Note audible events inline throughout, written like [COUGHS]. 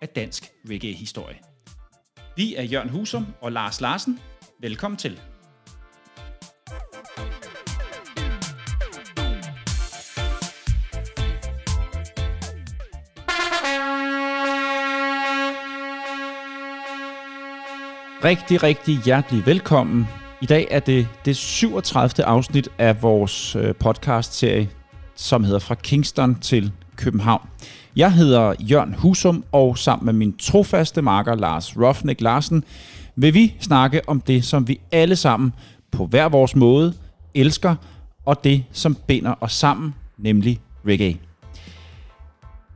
af dansk reggae-historie. Vi er Jørgen Husum og Lars Larsen. Velkommen til. Rigtig, rigtig hjertelig velkommen. I dag er det det 37. afsnit af vores øh, podcast-serie, som hedder Fra Kingston til København. Jeg hedder Jørgen Husum, og sammen med min trofaste marker Lars Ruffnick Larsen, vil vi snakke om det, som vi alle sammen på hver vores måde elsker, og det, som binder os sammen, nemlig reggae.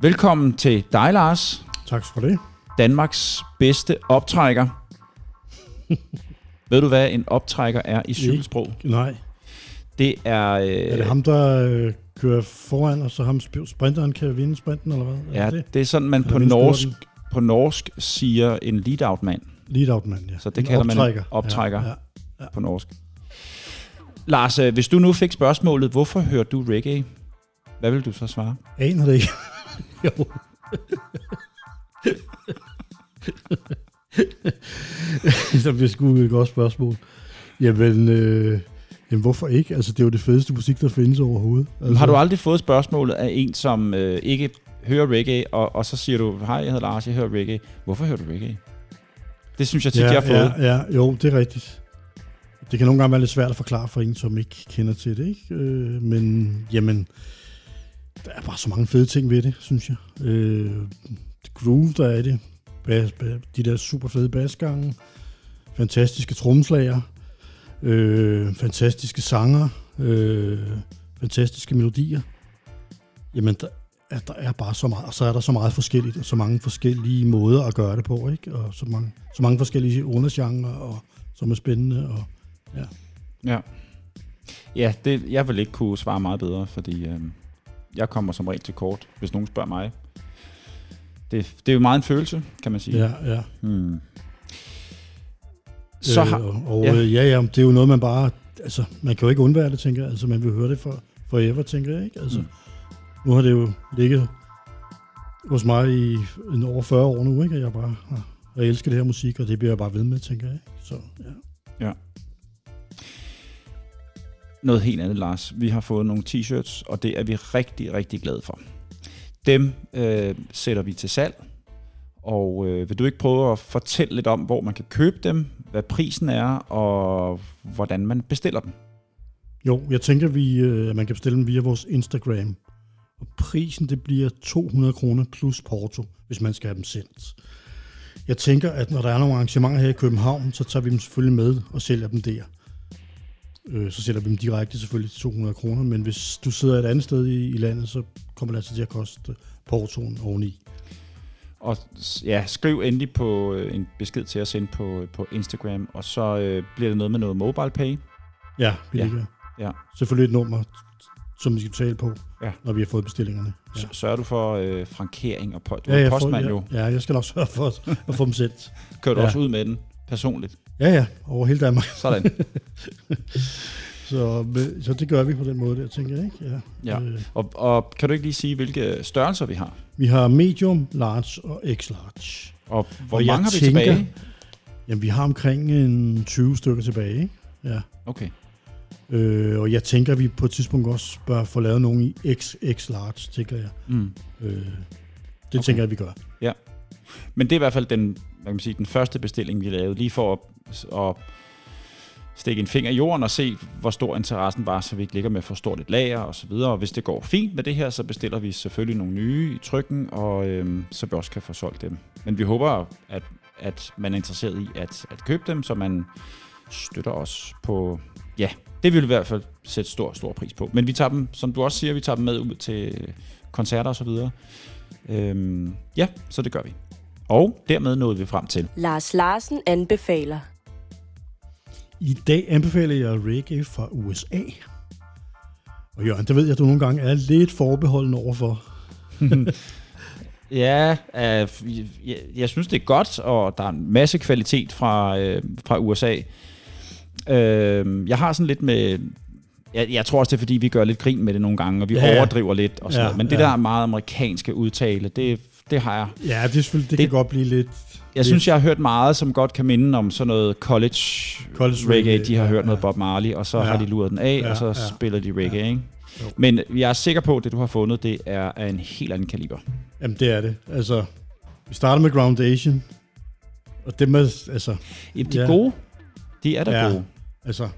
Velkommen til dig, Lars. Tak for det. Danmarks bedste optrækker. [LAUGHS] Ved du, hvad en optrækker er i cykelsprog? Nej. Det er... Øh, Er det ham, der øh, kører foran, og så ham sp- sprinteren kan vinde sprinten, eller hvad? Ja, Er det? det er sådan, man Eller på norsk, på norsk siger en lead-out mand Lead out man, ja. Så det En kalder man en optrækker. optrækker. Ja, ja. på norsk. Lars, øh, hvis du nu fik spørgsmålet, hvorfor hører du reggae? Hvad vil du så svare? Aner det ikke. [LAUGHS] jo. [LAUGHS] så det sgu et godt spørgsmål. Jamen, øh, jamen, hvorfor ikke? Altså, det er jo det fedeste musik, der findes overhovedet. Altså, Har du aldrig fået spørgsmålet af en, som øh, ikke hører reggae, og, og så siger du, hej, jeg hedder Lars, jeg hører reggae. Hvorfor hører du reggae? Det synes jeg tit, ja, jeg har fået. Ja, ja, jo, det er rigtigt. Det kan nogle gange være lidt svært at forklare for en, som ikke kender til det, ikke? Øh, men jamen, der er bare så mange fede ting ved det, synes jeg. Øh, det groove, der er i det. Bas, bas, de der super fede basgange. Fantastiske tromslager. Øh, fantastiske sanger. Øh, fantastiske melodier. Jamen, der, at der er bare så meget, og så er der så meget forskelligt, og så mange forskellige måder at gøre det på, ikke? Og så mange, så mange forskellige undergenre, og som er spændende, og ja. Ja, ja det, jeg vil ikke kunne svare meget bedre, fordi øh, jeg kommer som regel til kort, hvis nogen spørger mig. Det, det er jo meget en følelse, kan man sige. Ja, ja. Hmm. Så har, øh, og ja. ja. ja, ja, det er jo noget, man bare, altså, man kan jo ikke undvære det, tænker jeg. Altså, man vil høre det for forever, tænker jeg, ikke? Altså, Mm. nu har det jo ligget hos mig i en over 40 år nu, ikke? Og jeg bare har, jeg elsker det her musik, og det bliver jeg bare ved med, tænker jeg, ikke? Så, ja. noget helt andet, Lars. Vi har fået nogle t-shirts, og det er vi rigtig, rigtig glade for. Dem øh, sætter vi til salg, og øh, vil du ikke prøve at fortælle lidt om, hvor man kan købe dem, hvad prisen er, og hvordan man bestiller dem? Jo, jeg tænker, vi, øh, at man kan bestille dem via vores Instagram. Og prisen, det bliver 200 kroner plus porto, hvis man skal have dem sendt. Jeg tænker, at når der er nogle arrangementer her i København, så tager vi dem selvfølgelig med og sælger dem der. Øh, så sælger vi dem direkte selvfølgelig til 200 kroner, men hvis du sidder et andet sted i, i landet, så kommer det altså til at koste portoen oveni. Og ja, skriv endelig på øh, en besked til os ind på, på Instagram, og så øh, bliver det noget med noget mobile pay. Ja, vi Ja, ligger ja. selvfølgelig et nummer, som vi skal betale på, Ja. når vi har fået bestillingerne. Ja. Sørger du for øh, frankering og po- du Ja, er postmand får, jo. ja, ja, jeg skal nok sørge for at, at få dem sendt. Kører du Ja. også ud med den personligt? Ja, ja, over hele Danmark. Sådan. [LAUGHS] Så, så det gør vi på den måde der, tænker jeg, ikke? Ja. Ja. Øh, Og, og kan du ikke lige sige, hvilke størrelser vi har? vi har medium, large og x-large. Og hvor Og jeg mange har vi tænker- tilbage? Jamen, vi har omkring en 20 stykker tilbage, ikke? Ja. Okay. Øh, og jeg tænker, at vi på et tidspunkt også bør få lavet nogle i XX-large, tænker jeg. Mm. Øh, det Okay. tænker jeg, at vi gør. Men det er i hvert fald den hvad kan man sige, den første bestilling, vi lavede, lige for at, at stikke en finger i jorden og se, hvor stor interessen var, så vi ikke ligger med for stort et lager og så videre. Og hvis det går fint med det her, så bestiller vi selvfølgelig nogle nye i trykken, og øhm, så vi også kan få solgt dem. Men vi håber, at, at man er interesseret i at, at købe dem, så man støtter os på... Ja, det vil vi i hvert fald sætte stor, stor pris på. Men vi tager dem, som du også siger, vi tager dem med ud til koncerter og så videre. Øhm, ja, så det gør vi. Og dermed nåede vi frem til. Lars Larsen anbefaler. I dag anbefaler jeg reggae fra USA. Og Jørgen, det ved jeg, at du nogle gange er lidt forbeholden overfor. [LAUGHS] Ja, øh, jeg, jeg synes, det er godt, og der er en masse kvalitet fra, øh, fra USA. Øh, jeg har sådan lidt med... Jeg, jeg tror også, det er, fordi vi gør lidt grin med det nogle gange, og vi Ja. overdriver lidt. Og sådan Ja, ja, Men det ja. der meget amerikanske udtale, det, det har jeg. Ja, det, er selvfølgelig, det Det- kan godt blive lidt... Jeg synes, jeg har hørt meget, som godt kan minde om sådan noget college, College reggae. reggae, De har ja, hørt noget ja. Bob Marley, og så Ja. har de luret den af, Ja, og så ja. spiller de reggae, Ja. ikke? Jo. Men jeg er sikker på, at det, du har fundet, det er af en helt anden kaliber. Jamen, det er det. Altså, vi starter med Groundation. Og det med, altså... Jamen, de er Ja. gode. De er da Ja. gode. altså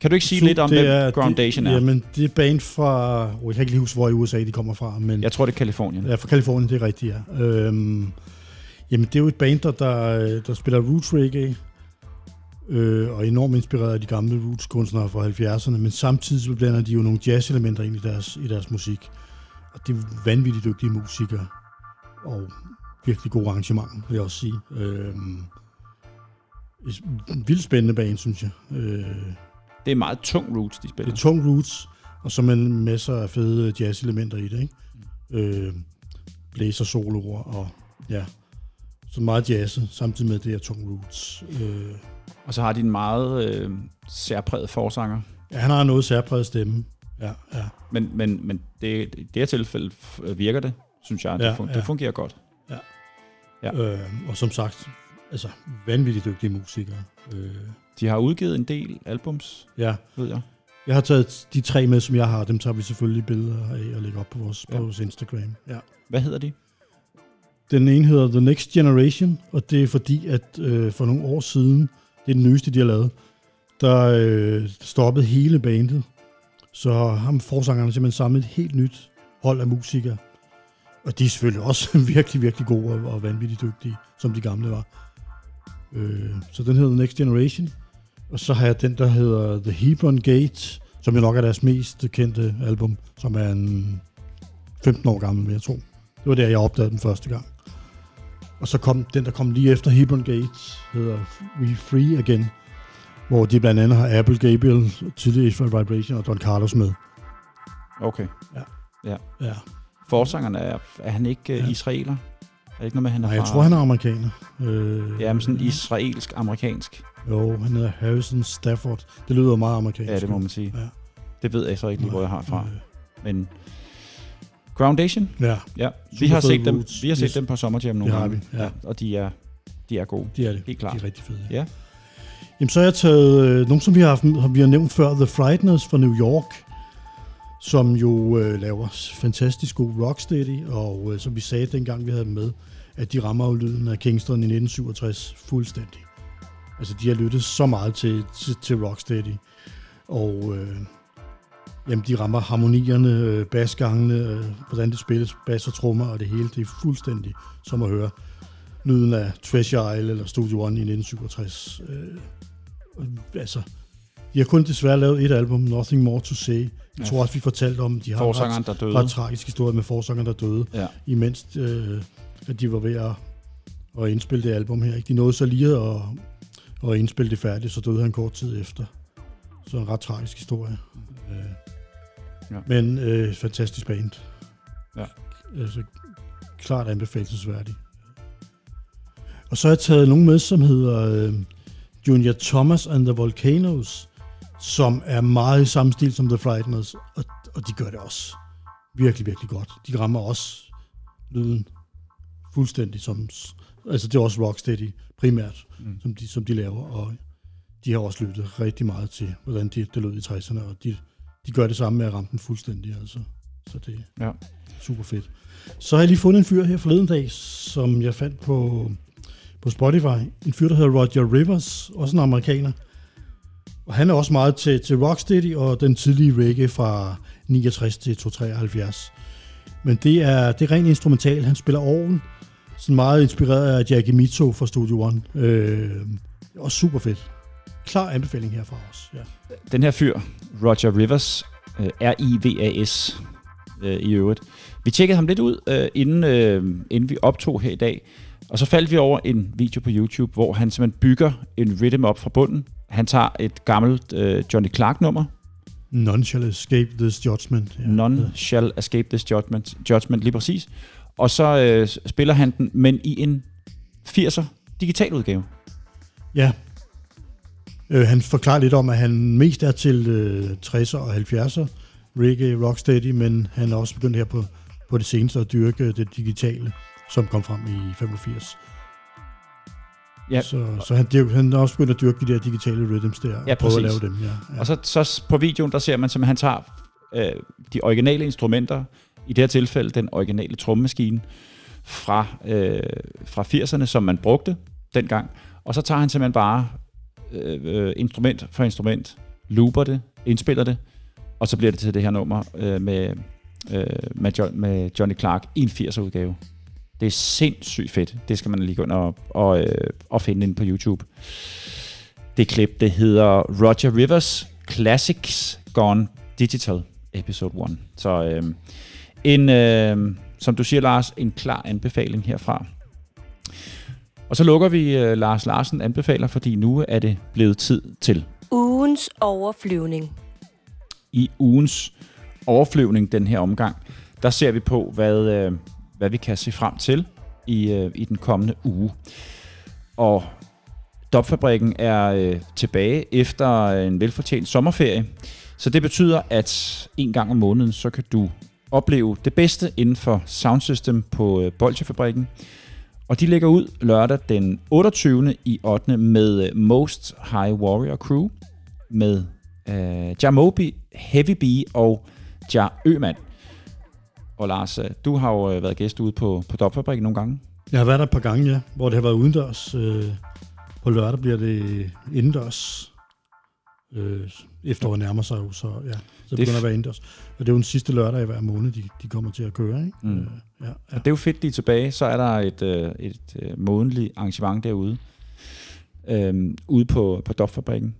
Kan du ikke sige lidt om, det hvem Groundation det, er? Jamen, det er band fra... Oh, jeg kan ikke lige huske, hvor i USA de kommer fra, men... Jeg tror, det er Kalifornien. Ja, fra Kalifornien, det er rigtigt, ja. Øhm, jamen, det er jo et band, der, der, der spiller roots reggae, øh, og enormt inspireret af de gamle roots-kunstnere fra 70'erne, men samtidig så blander de jo nogle jazz-elementer ind i deres, i deres musik. Og det er vanvittigt dygtige musikere, og virkelig god arrangement, vil jeg også sige. Øhm, en vildt spændende band, synes jeg. Øh, Det er meget tung roots, de det spiller. er tung roots, og så med masser af fede jazz-elementer i det, ikke? Øh, blæser soloer, og ja, så meget jazz, samtidig med det er tung roots. Øh, Og så har de en meget øh, særpræget forsanger. ja, han har noget særpræget stemme. Ja, ja. Men, men, men det, i det her tilfælde virker det, synes jeg. Det, Ja, fun- ja. det fungerer godt. Ja. Øh, og som sagt, altså vanvittigt dygtige musikere. Øh, De har udgivet en del albums, ja, ved jeg. jeg har taget de tre med, som jeg har, dem tager vi selvfølgelig billeder af og lægger op på vores, ja. Ja. på vores Instagram. Ja. Hvad hedder de? Den ene hedder The Next Generation, og det er fordi, at øh, for nogle år siden, det er den nyeste, de har lavet, der øh, stoppede hele bandet. Så ham forsangeren simpelthen samlet et helt nyt hold af musikere. Og de er selvfølgelig også [LAUGHS] virkelig, virkelig gode og, og vanvittigt dygtige, som de gamle var. Øh, så den hedder The Next Generation. Og så har jeg den, der hedder The Hebron Gate, som jo nok er deres mest kendte album, som er en 15 år gammel, vil jeg tro. Det var der, jeg opdagede den første gang. Og så kom den, der kom lige efter Hebron Gates, hedder We Free Again, hvor de blandt andet har Apple Gabriel, tidligere for Vibration og Don Carlos med. Okay. Ja. Forsangeren er, er han ikke Ja. ja. israeler? Er det ikke noget med, han er Nej, jeg fra... tror, han er amerikaner. Øh, Ja, men sådan israelsk-amerikansk. Jo, han hedder Harrison Stafford. Det lyder meget amerikansk. Ja, det må man sige. Ja. Det ved jeg så ikke lige, hvor jeg har fra. Øh, Men Groundation, Ja, ja. Vi har, set dem, roots. vi har set Yes. dem på Summer Jam nogle Det har gange. vi, ja. Og de er, de er gode. det er det. Helt klart. De er rigtig fede. Ja. Jamen, så har jeg taget øh, nogle, som vi har, haft, vi har nævnt før, The Frighteners fra New York, som jo øh, laver fantastisk god rocksteady, og øh, som vi sagde dengang, vi havde dem med, at de rammer jo lyden af Kingston i 1967 fuldstændig. Altså, de har lyttet så meget til, til, til rocksteady, og øh, jamen, de rammer harmonierne, øh, basgangene, øh, hvordan det spilles, bass og trommer, og det hele, det er fuldstændig som at høre lyden af Treasure Isle eller Studio One i 1967. Øh, altså, de har kun desværre lavet et album, Nothing More To Say. Jeg Ja. tror også, vi fortalte om, de har en der døde. ret tragisk historie med forsangeren, der døde, Ja. imens øh, at de var ved at, at indspille det album her. Ikke? De nåede så lige at, at indspille det færdigt, så døde han kort tid efter. Så en ret tragisk historie. Øh, Ja. Men øh, fantastisk band. Ja. Altså, klart anbefalesværdig. Og så har jeg taget nogen med, som hedder øh, Junior Thomas and the Volcanoes, som er meget i samme stil som The Frighteners, og, og de gør det også virkelig, virkelig godt. De rammer også lyden fuldstændig som... Altså, det er også rocksteady primært, mm. som, de, som de laver, og de har også lyttet rigtig meget til, hvordan de, det lød i 60'erne, og de, de gør det samme med at ramme den fuldstændig, altså. Så det er Ja. super fedt. Så har jeg lige fundet en fyr her forleden dag, som jeg fandt på, på Spotify. En fyr, der hedder Roger Rivers, også en amerikaner. Og han er også meget til, til Rocksteady og den tidlige reggae fra 69 til 273. Men det er, det er rent instrumental. Han spiller oven, sådan meget inspireret af Jackie Mito fra Studio One. Øh, og super fedt. Klar anbefaling her fra os. Ja. Den her fyr, Roger Rivers, øh, R-I-V-A-S øh, i øvrigt. Vi tjekkede ham lidt ud, øh, inden, inden vi optog her i dag. Og så faldt vi over en video på YouTube, hvor han simpelthen bygger en rhythm op fra bunden. Han tager et gammelt Johnny Clark-nummer. None shall escape this judgment. Ja. None shall escape this judgment. Judgment, lige præcis. Og så øh, spiller han den, men i en 80'er digital udgave. Ja. Øh, han forklarer lidt om, at han mest er til øh, 60'er og 70'er reggae, rocksteady, men han er også begyndt her på, på det seneste at dyrke det digitale, som kom frem i 85. Ja. Så, så han, det, han er også begyndt at dyrke de der digitale rhythms der, ja, og prøve at lave dem. Ja, ja. Og så, så på videoen, der ser man, at han tager øh, de originale instrumenter, i det her tilfælde den originale trommemaskine fra, øh, fra 80'erne, som man brugte dengang, og så tager han simpelthen bare Øh, øh, instrument for instrument, looper det, indspiller det, og så bliver det til det her nummer øh, med, øh, med, John, med Johnny Clark i en 80'er udgave. Det er sindssygt fedt. Det skal man lige gå ind og, og, øh, og finde ind på YouTube. Det klip, det hedder Roger Rivers Classics Gone Digital Episode 1. Så øh, en, øh, som du siger, Lars, en klar anbefaling herfra. Og så lukker vi øh, Lars Larsen anbefaler, fordi nu er det blevet tid til ugens overflyvning. I ugens overflyvning den her omgang, der ser vi på, hvad, øh, hvad vi kan se frem til i, øh, i den kommende uge. Og Dopfabrikken er øh, tilbage efter en velfortjent sommerferie, så det betyder, at en gang om måneden, så kan du opleve det bedste inden for soundsystem på øh, Bolsjefabrikken. Og de lægger ud lørdag den 28. i 8. med øh, Most High Warrior Crew, med øh, Jamobi, Heavy B og Ja Øman. Og Lars, øh, du har jo øh, været gæst ude på, på Dopfabrikken nogle gange. Jeg har været der et par gange, ja, hvor det har været udendørs. På lørdag bliver det indendørs. Efteråret nærmer sig jo, så ja, så det begynder at være indendørs. Og det er jo den sidste lørdag i hver måned, de, de kommer til at køre. Ikke? Mm. ja, ja. Og det er jo fedt, de er tilbage. Så er der et, et, et månedligt arrangement derude, øhm, ude på, på Dopfabrikken.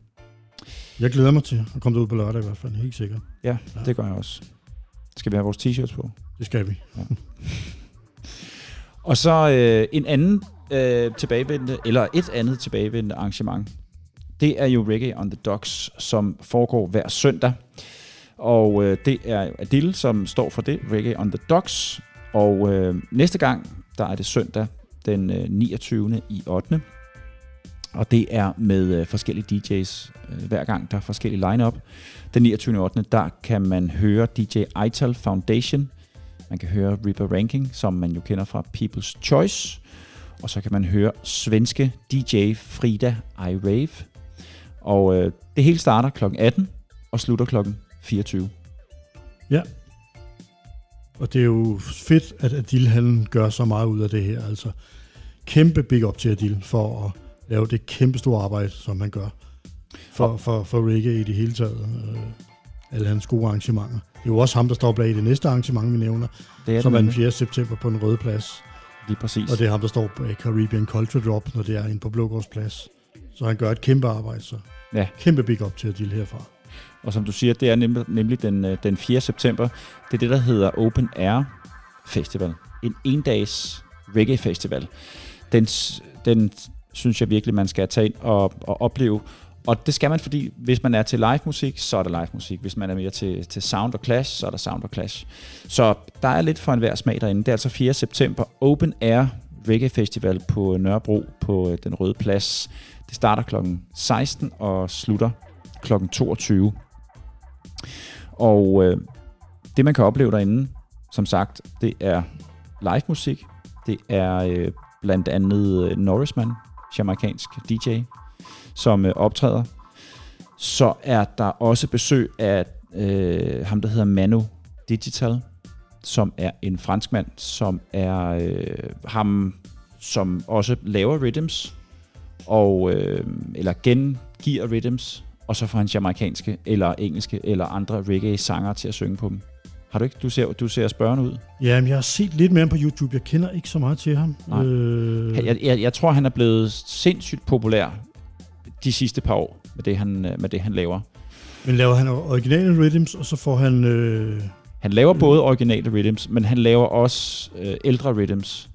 Jeg glæder mig til at komme derud på lørdag i hvert fald, helt sikkert. Ja, ja. det gør jeg også. Skal vi have vores t-shirts på? Det skal vi. Ja. [LAUGHS] og så øh, en anden øh, tilbagevendende, eller et andet tilbagevendende arrangement. Det er jo Reggae on the Docks, som foregår hver søndag. Og øh, det er Adil, som står for det, Reggae on the Docks. Og øh, næste gang, der er det søndag den øh, 29. i 8. Og det er med øh, forskellige DJ's. Øh, hver gang der er forskellige line-up. Den 29. 8. der kan man høre DJ Ital Foundation. Man kan høre Reaper Ranking, som man jo kender fra People's Choice. Og så kan man høre svenske DJ Frida I Rave. Og øh, det hele starter kl. 18 og slutter klokken 24. Ja. Og det er jo fedt, at Adil han gør så meget ud af det her. Altså kæmpe big up til Adil for at lave det kæmpe store arbejde, som han gør for, for, for reggae i det hele taget. Øh, alle hans gode arrangementer. Det er jo også ham, der står bag det næste arrangement, vi nævner, det er som er den 4. september på den røde plads. Lige præcis. Og det er ham, der står bag Caribbean Culture Drop, når det er inde på Blågårdsplads. Så han gør et kæmpe arbejde, så ja. kæmpe big up til Adil herfra. Og som du siger, det er nemlig, nemlig den, øh, den 4. september. Det er det, der hedder Open Air Festival. En endags reggae festival. Den, den synes jeg virkelig, man skal tage ind og, og opleve. Og det skal man, fordi hvis man er til live musik, så er der live musik. Hvis man er mere til, til sound og clash, så er der sound og clash. Så der er lidt for enhver smag derinde. Det er altså 4. september, Open Air Reggae Festival på Nørrebro på øh, Den Røde Plads. Det starter kl. 16 og slutter kl. 22. Og øh, det, man kan opleve derinde, som sagt, det er live musik. Det er øh, blandt andet øh, Norrisman, jamaikansk DJ, som øh, optræder. Så er der også besøg af øh, ham, der hedder Manu Digital, som er en franskmand, som er øh, ham, som også laver rhythms, og, øh, eller gengiver rhythms, og så får han jamaikanske, eller engelske, eller andre reggae-sanger til at synge på dem. Har du ikke? Du ser, du ser spørgende ud. Ja, men jeg har set lidt mere på YouTube. Jeg kender ikke så meget til ham. Nej. Øh, Jeg, jeg, jeg tror, han er blevet sindssygt populær de sidste par år med det, han, øh, med det, han laver. men laver han originale rhythms, og så får han... Øh, Han laver både originale rhythms, men han laver også øh, ældre rhythms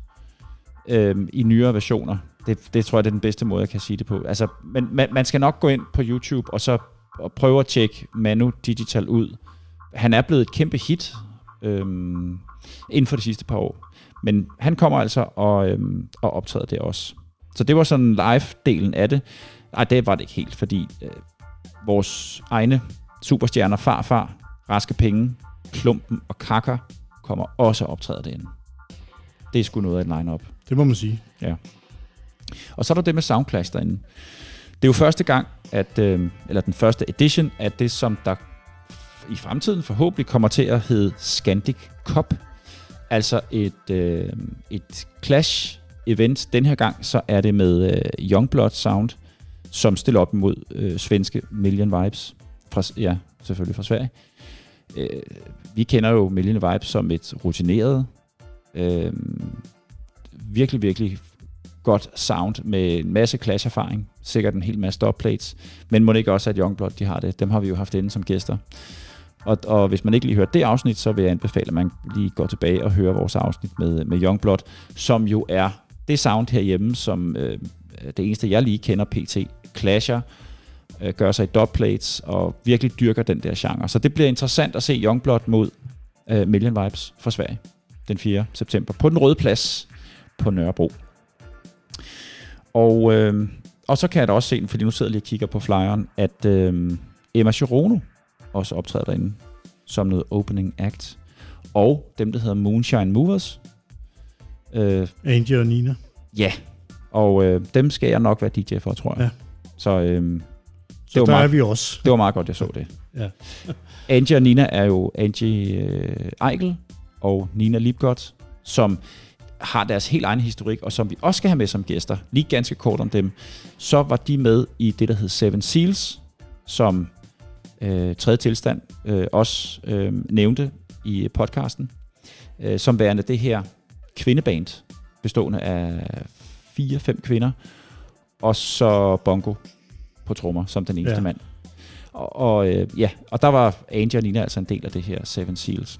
øh, i nyere versioner. Det, det tror jeg, det er den bedste måde, jeg kan sige det på. Altså, men man, man skal nok gå ind på YouTube og så og prøve at tjekke Manu Digital ud. Han er blevet et kæmpe hit øh, inden for de sidste par år. Men han kommer altså og, øh, og optræder det også. Så det var sådan live-delen af det. Nej, det var det ikke helt, fordi øh, vores egne superstjerner, farfar, raske penge, klumpen og kakker kommer også og optræder derinde. Det er sgu noget af et line-up. det må man sige. Og så er der det med Soundclash derinde. Det er jo første gang, at, øh, eller den første edition af det, som der i fremtiden forhåbentlig kommer til at hedde Scandic Cup. Altså et, øh, et Clash-event. Den her gang, så er det med øh, Youngblood Sound, som stiller op mod øh, svenske Million Vibes. Fra, ja, selvfølgelig fra Sverige. Øh, vi kender jo Million Vibes som et rutineret, øh, virkelig, virkelig godt sound med en masse clash-erfaring. Sikkert en hel masse stopplates. Men må det ikke også, at Youngblood de har det? Dem har vi jo haft inde som gæster. Og, og hvis man ikke lige hørte det afsnit, så vil jeg anbefale, at man lige går tilbage og hører vores afsnit med, med Youngblood, som jo er det sound herhjemme, som øh, det eneste, jeg lige kender pt. Clasher, øh, gør sig i dubplates og virkelig dyrker den der genre. Så det bliver interessant at se Youngblood mod øh, Million Vibes fra Sverige den 4. september på den røde plads på Nørrebro. Og, øh, og så kan jeg da også se, fordi nu sidder jeg lige og kigger på flyeren, at øh, Emma Chirono også optræder derinde som noget opening act. Og dem, der hedder Moonshine Movers. Øh, Angie og Nina. ja, og øh, dem skal jeg nok være DJ for, tror jeg. Ja. Så øh, Så var der meget- er vi også. det var meget godt, jeg så det. [LAUGHS] Ja. Angie og Nina er jo Angie øh, Eichel og Nina Lipgott, som har deres helt egen historik, og som vi også skal have med som gæster. Lige ganske kort om dem. Så var de med i det, der hed Seven Seals, som øh, tredje tilstand øh, også øh, nævnte i podcasten, øh, som værende det her kvindeband, bestående af fire-fem kvinder, og så Bongo på trommer, som den eneste Ja. mand. Og, og øh, ja, og der var Angie og Nina altså en del af det her Seven Seals.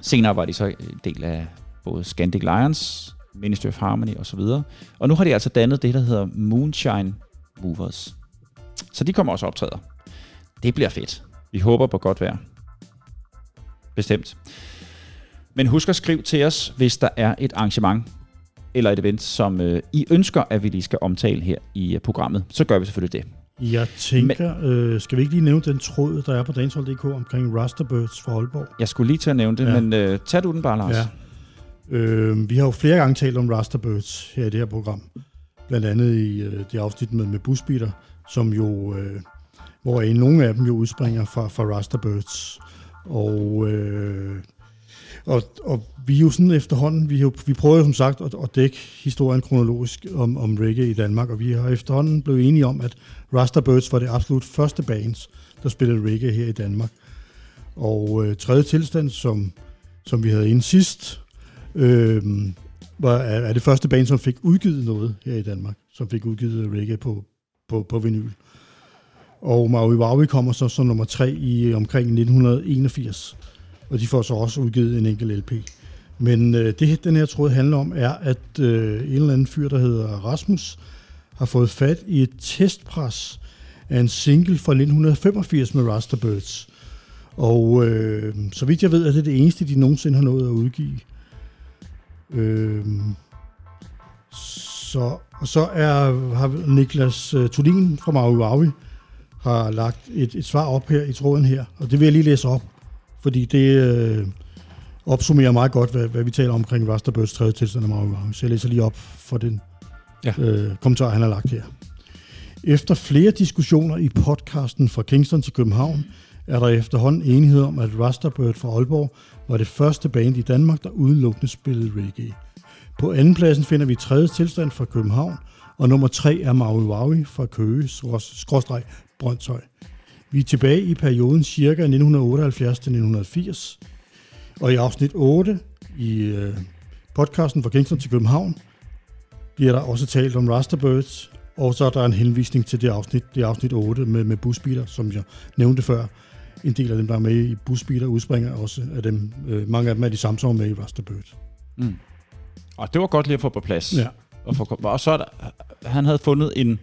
Senere var de så en del af både Scandic Lions, Ministry of Harmony osv. Og nu har de altså dannet det, der hedder Moonshine Movers. Så de kommer også og optræder. Det bliver fedt. Vi håber på godt vejr. Bestemt. Men husk at skrive til os, hvis der er et arrangement eller et event, som øh, I ønsker, at vi lige skal omtale her i øh, programmet. Så gør vi selvfølgelig det. Jeg tænker, øh, skal vi ikke lige nævne den tråd, der er på danshold.dk omkring Rasterbirds fra Aalborg? Jeg skulle lige til at nævne det, ja. men øh, tag du den bare, Lars. Ja. Øh, vi har jo flere gange talt om Rasterbirds her i det her program. Blandt andet i øh, det afsnit med, med Busbeater, som jo, øh, hvor en, nogle af dem jo udspringer fra, fra Rasterbirds. Og, øh, og, og vi er jo sådan efterhånden, vi, har jo, vi prøver jo som sagt at, at dække historien kronologisk om, om reggae i Danmark, og vi har efterhånden blevet enige om, at Rasterbirds var det absolut første bands, der spillede reggae her i Danmark. Og øh, tredje tilstand, som, som vi havde inden sidst, øh, var, er, er det første band, som fik udgivet noget her i Danmark, som fik udgivet reggae på, på, på vinyl. Og Maui Waui kommer så som nummer tre i omkring 1981, og de får så også udgivet en enkelt LP. Men øh, det, den her tråd handler om, er, at øh, en eller anden fyr, der hedder Rasmus, har fået fat i et testpres af en single fra 1985 med Rasterbirds. Og øh, så vidt jeg ved, er det det eneste, de nogensinde har nået at udgive. Øh, så, og så er, har Niklas uh, Tulin fra Maui Waui har lagt et, et svar op her i tråden her, og det vil jeg lige læse op, fordi det øh, opsummerer meget godt, hvad, hvad vi taler om omkring Rasterbirds tredje tilstand af Maui Waui. Så jeg læser lige op for den Ja. øh, kommentar, han har lagt her. Efter flere diskussioner i podcasten fra Kingston til København, er der efterhånden enighed om, at Rasterbird fra Aalborg var det første band i Danmark, der udelukkende spillede reggae. På anden pladsen finder vi tredje tilstand fra København, og nummer tre er Maui Waui fra Køge, skråstreg Brøndshøj. Vi er tilbage i perioden ca. 1978-1980, og i afsnit 8 i øh, podcasten fra Kingston til København bliver der også talt om Rasterbirds, og så er der en henvisning til det afsnit, det afsnit 8 med, med busbiler, som jeg nævnte før. En del af dem, der er med i busbiler, udspringer også af dem. Øh, mange af dem er de samme, som er med i Rasterbirds. Mm. Og det var godt lige at få på plads. Ja. Og, få, og så er der, han havde fundet en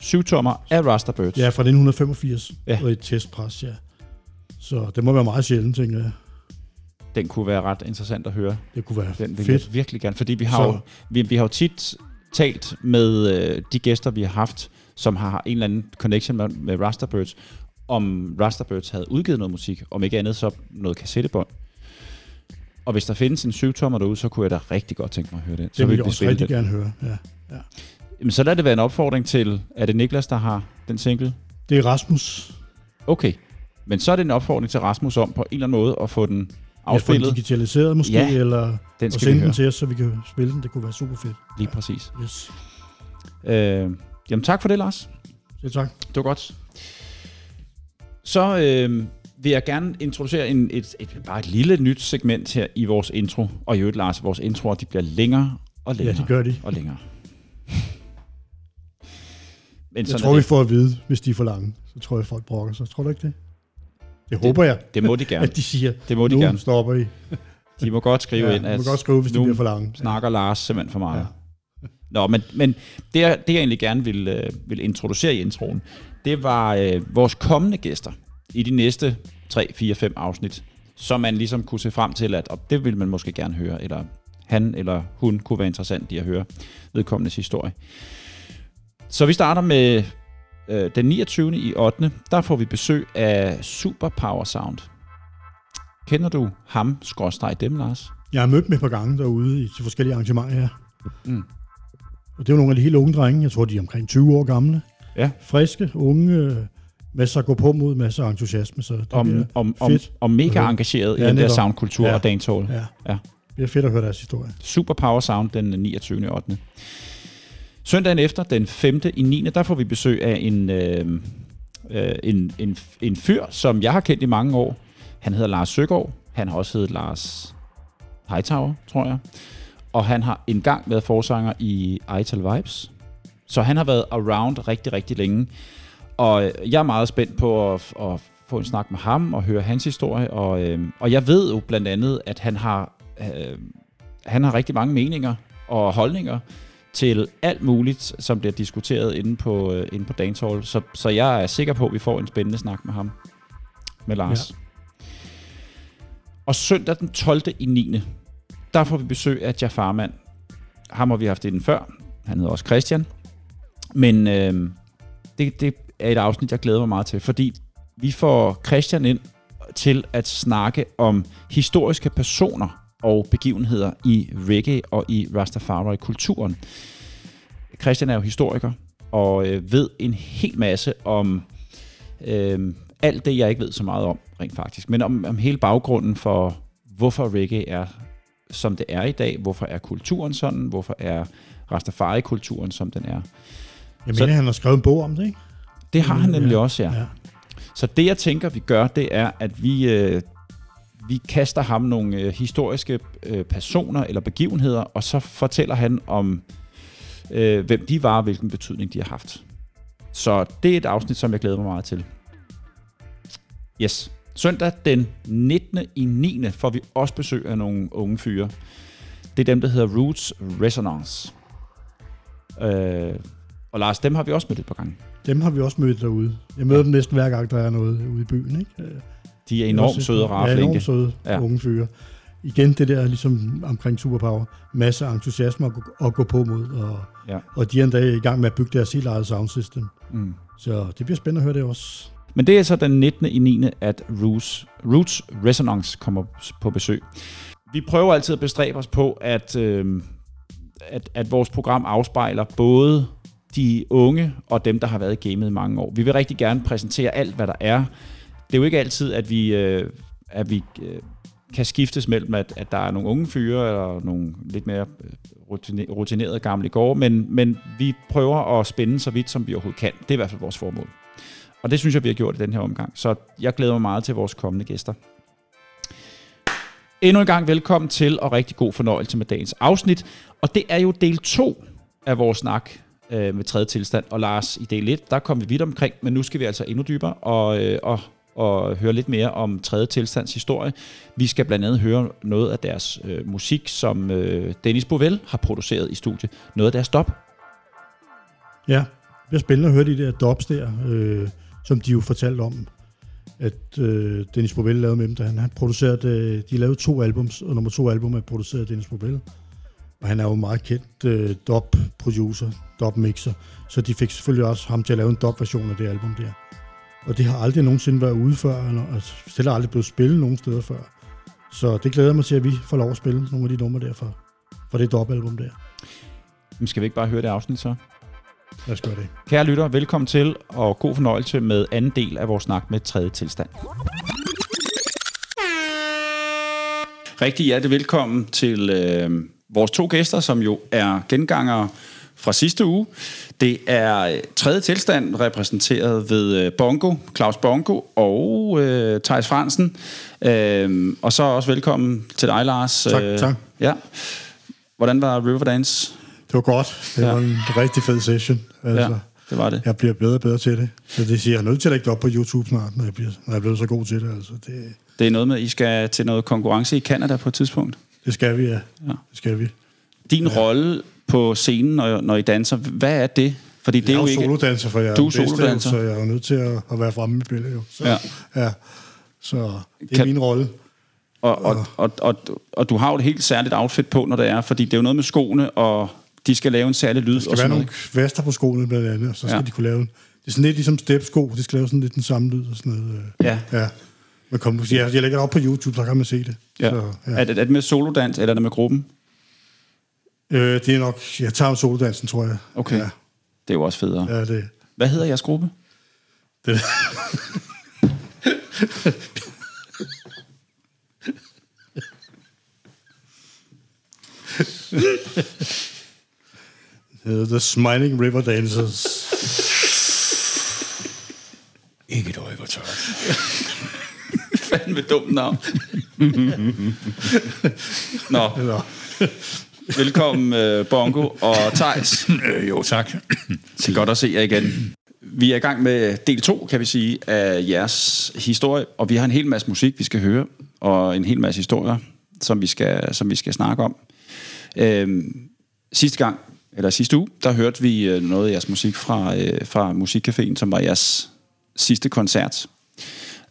syvtommer af Rasterbirds. Ja, fra 1985, ja. og et testpres, ja. Så det må være meget sjældent, tænker jeg. Den kunne være ret interessant at høre. Det kunne være Den vil fedt. jeg virkelig gerne, fordi vi har, jo, vi, vi har jo tit talt med øh, de gæster, vi har haft, som har en eller anden connection med, med Rasterbirds, om Rasterbirds havde udgivet noget musik, om ikke andet så noget kassettebånd. Og hvis der findes en syvtommer derude, så kunne jeg da rigtig godt tænke mig at høre det. Så Det vil jeg også rigtig den. gerne høre, ja. ja. Jamen, så lad det være en opfordring til, er det Niklas, der har den single? Det er Rasmus. Okay. Men så er det en opfordring til Rasmus om på en eller anden måde at få den den afspillet. digitaliseret måske, Ja, eller Den og skal vi sende den til os, så vi kan spille den. Det kunne være super fedt. Lige præcis. Yes. Øh, jamen tak for det, Lars. Selv tak. Det var godt. Så øh, vil jeg gerne introducere en, et, et, bare et lille nyt segment her i vores intro. Og i øvrigt, Lars, vores introer, de bliver længere og Ja, længere. det gør de. Og længere. Men Jeg tror, vi får at vide, hvis de er for lange. Så tror jeg, folk brokker sig. Tror du ikke det? Det håber jeg, Det må de gerne. at de siger, Det må de nu gerne. stopper I. De må godt skrive Ja, ind, at må godt skrive, hvis de nu bliver for lange. snakker Lars simpelthen for meget. Ja. Nå, men, men det, jeg, det jeg egentlig gerne vil, øh, vil introducere i introen, det var øh, vores kommende gæster i de næste 3, 4, 5 afsnit, som man ligesom kunne se frem til, at og det vil man måske gerne høre, eller han eller hun kunne være interessant i at høre vedkommendes historie. Så vi starter med øh, den 29. i 8. Der får vi besøg af Super Power Sound. Kender du ham, skråstreg dem, Lars? Jeg har mødt dem et par gange derude i, til forskellige arrangementer her. Mm. Og det er jo nogle af de helt unge drenge. Jeg tror, de er omkring 20 år gamle. Ja. Friske, unge, øh, masser at gå på mod, masser af entusiasme. Så det om, om, om, fedt. om mega Okay. engageret i Ja, den der soundkultur Ja. og dancehall. Ja. Ja. Det bliver fedt at høre deres historie. Super Power Sound den 29. 8. Søndagen efter, den 5. i 9. der får vi besøg af en, øh, øh, en, en, en fyr, som jeg har kendt i mange år. Han hedder Lars Søgaard. Han har også heddet Lars Hightower, tror jeg. Og han har engang været forsanger i Ital Vibes. Så han har været around rigtig, rigtig længe. Og jeg er meget spændt på at, at få en snak med ham og høre hans historie. Og, øh, og jeg ved jo blandt andet, at han har, øh, han har rigtig mange meninger og holdninger til alt muligt, som bliver diskuteret inde på, øh, inde på Dancehall. Så, så jeg er sikker på, at vi får en spændende snak med ham. Med Lars. Ja. Og søndag den 12. i 9. Der får vi besøg af Jafarman. Ham har vi haft inden før. Han hedder også Christian. Men øh, det, det er et afsnit, jeg glæder mig meget til, fordi vi får Christian ind til at snakke om historiske personer og begivenheder i reggae og i Rastafari-kulturen. Christian er jo historiker og øh, ved en hel masse om øh, alt det, jeg ikke ved så meget om, rent faktisk, men om, om hele baggrunden for, hvorfor reggae er, som det er i dag, hvorfor er kulturen sådan, hvorfor er Rastafari-kulturen, som den er. Jeg Så- mener, han har skrevet en bog om det, ikke? Det har han nemlig også, ja. ja. Så det, jeg tænker, vi gør, det er, at vi, øh, vi kaster ham nogle øh, historiske øh, personer eller begivenheder, og så fortæller han om, øh, hvem de var og hvilken betydning de har haft. Så det er et afsnit, som jeg glæder mig meget til. Yes. Søndag den 19. i 9. får vi også besøg af nogle unge fyre. Det er dem, der hedder Roots Resonance. Øh, og Lars, dem har vi også mødt et par gange. Dem har vi også mødt derude. Jeg møder dem næsten hver gang, der er noget ude i byen, ikke? Øh, De er enormt søde og rare Ja, enormt søde Ja. ja. unge fyre. Igen det der ligesom omkring Superpower. Masse entusiasme at gå, at gå på mod, og, Ja. og de er endda i gang med at bygge deres helt eget soundsystem. Mm. Så det bliver spændende at høre det også. Men det er så den 19. i 9. at Roots, Roots Resonance kommer på besøg. Vi prøver altid at bestræbe os på, at, øh, at, at vores program afspejler både de unge og dem, der har været i gamet i mange år. Vi vil rigtig gerne præsentere alt, hvad der er. Det er jo ikke altid, at vi, øh, at vi øh, kan skiftes mellem, at, at der er nogle unge fyre, eller nogle lidt mere øh, rutinerede gamle gårde, men, men vi prøver at spænde så vidt, som vi overhovedet kan. Det er i hvert fald vores formål. Og det synes jeg, vi har gjort i den her omgang. Så jeg glæder mig meget til vores kommende gæster. Endnu en gang velkommen til, og rigtig god fornøjelse med dagens afsnit. Og det er jo del 2 af vores snak øh, med tredje tilstand. Og Lars, i del 1, der kom vi vidt omkring, men nu skal vi altså endnu dybere og, øh, og, og høre lidt mere om tredje tilstands historie. Vi skal blandt andet høre noget af deres øh, musik, som øh, Dennis Bovell har produceret i studiet. Noget af deres dop. Ja, det bliver spændende at høre de der dops der, øh, som de jo fortalte om, at øh, Dennis Bovell lavede med dem, da han, han producerede, øh, de lavede to albums, og nummer to album er produceret af Dennis Bovell. Og han er jo meget kendt øh, dub-producer, dub-mixer, så de fik selvfølgelig også ham til at lave en dub-version af det album der. Og det har aldrig nogensinde været ude før, eller det har aldrig blevet spillet nogen steder før. Så det glæder mig til, at vi får lov at spille nogle af de numre der fra, fra det dub-album der. Men skal vi ikke bare høre det afsnit så? Lad os gøre det. Kære lytter, velkommen til, og god fornøjelse med anden del af vores snak med tredje tilstand. Rigtig hjertelig velkommen til øh, vores to gæster, som jo er gengangere fra sidste uge. Det er tredje tilstand, repræsenteret ved øh, Bongo, Claus Bongo og øh, Thijs Fransen. Øh, og så også velkommen til dig, Lars. Tak, Øh, tak. Ja. Hvordan var Riverdance? Det var godt. Det Ja. var en rigtig fed session. Altså, Ja, det var det. Jeg bliver bedre og bedre til det. Så det siger, jeg er nødt til at lægge det op på YouTube snart, når jeg, bliver, når jeg bliver så god til det. Altså, det, Det er noget med, at I skal til noget konkurrence i Canada på et tidspunkt. Det skal vi, ja. Ja. Det skal vi. Din ja. rolle på scenen, når, når I danser, hvad er det? Fordi det Jeg er jo ikke... solodanser, for jeg er Du er solodanser. så jeg er jo nødt til at, at være fremme i billedet. Jo. Så, Ja. ja. Så det er Kan- min rolle. Og, og, og, og, og du har jo et helt særligt outfit på, når det er, fordi det er jo noget med skoene, og de skal lave en særlig lyd. Der og skal være sådan nogle noget. vester på skoene blandt andet, og så skal Ja. ja. de kunne lave en... Det er sådan lidt ligesom stepsko, de skal lave sådan lidt den samme lyd og sådan noget. øh. Ja. Ja. Men kom, jeg, jeg lægger det op på YouTube, så kan man se det. Ja. Så, Ja. Er, det, er det med solodans, eller er det med gruppen? Øh, det er nok... Jeg tager solodansen, tror jeg. Okay. Ja, Det er jo også federe. ja det, Hvad hedder jeres gruppe? det, The Smiling River Dancers. Ikke et øje var tørt. Fandme dumt navn. [LAUGHS] Nå, velkommen uh, Bongo og Tejs. Øh, jo, tak. Det er godt at se jer igen. Vi er i gang med del 2, kan vi sige, af jeres historie, og vi har en hel masse musik, vi skal høre, og en hel masse historier, som vi skal, som vi skal snakke om. Øhm, sidste gang, eller sidste uge, der hørte vi øh, noget af jeres musik fra, øh, fra Musikcaféen, som var jeres sidste koncert.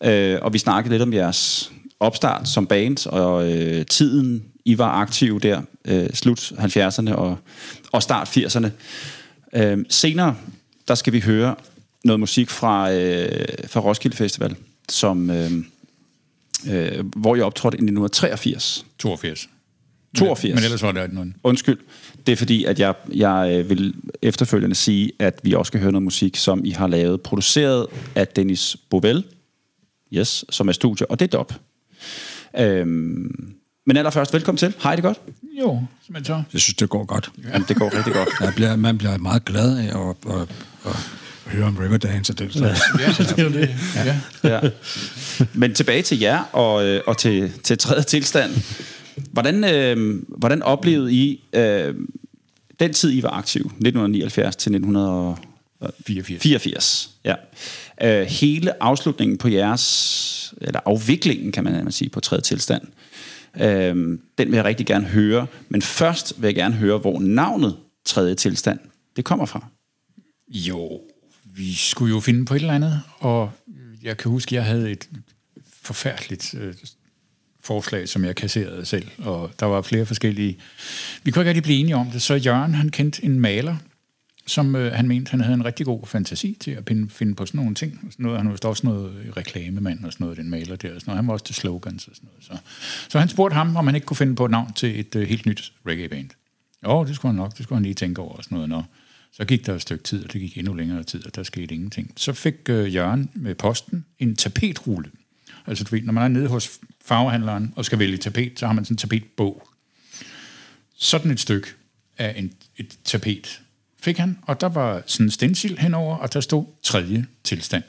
Øh, og vi snakkede lidt om jeres opstart som band, og øh, tiden, I var aktive der, øh, slut 70'erne og, og start 80'erne. Øh, senere, der skal vi høre noget musik fra, øh, fra Roskilde Festival, som, øh, øh, hvor jeg optrådte i 1983. 82. 82. Men ellers var det noget. Undskyld. Det er fordi, at jeg, jeg øh, vil efterfølgende sige, at vi også skal høre noget musik, som I har lavet, produceret af Dennis Bovell, yes, som er studie, og det er dop. Øhm, men allerførst, velkommen til. Hej, det godt? Jo, men så. Jeg synes, det går godt. Jamen, det går rigtig godt. Jeg bliver, man bliver meget glad af at, at, at, at høre om Riverdance og det. Så. Ja, Det er jo det. ja. Ja. Men tilbage til jer og, øh, og til, til tredje tilstand. Hvordan, øh, hvordan oplevede I øh, den tid, I var aktiv, 1979 til 1984? 84. Ja. Øh, hele afslutningen på jeres, eller afviklingen, kan man sige, på tredje tilstand, øh, den vil jeg rigtig gerne høre. Men først vil jeg gerne høre, hvor navnet tredje tilstand, det kommer fra. Jo, vi skulle jo finde på et eller andet, og jeg kan huske, jeg havde et forfærdeligt øh, forslag, som jeg kasserede selv, og der var flere forskellige. Vi kunne ikke rigtig blive enige om det, så Jørgen, han kendte en maler, som øh, han mente, han havde en rigtig god fantasi til at finde, finde på sådan nogle ting. Og sådan noget. Han var også noget reklamemand og sådan noget, den maler der. Og sådan noget. Han var også til slogans og sådan noget. Så, så han spurgte ham, om han ikke kunne finde på et navn til et øh, helt nyt reggae-band. Jo, det skulle han nok. Det skulle han lige tænke over og sådan noget. Nå. Så gik der et stykke tid, og det gik endnu længere tid, og der skete ingenting. Så fik øh, Jørgen med posten en tapetrulle. Altså, du ved, når man er nede hos farvehandleren og skal vælge tapet, så har man sådan en tapetbog. Sådan et stykke af en, et tapet fik han, og der var sådan en stencil henover, og der stod tredje tilstand.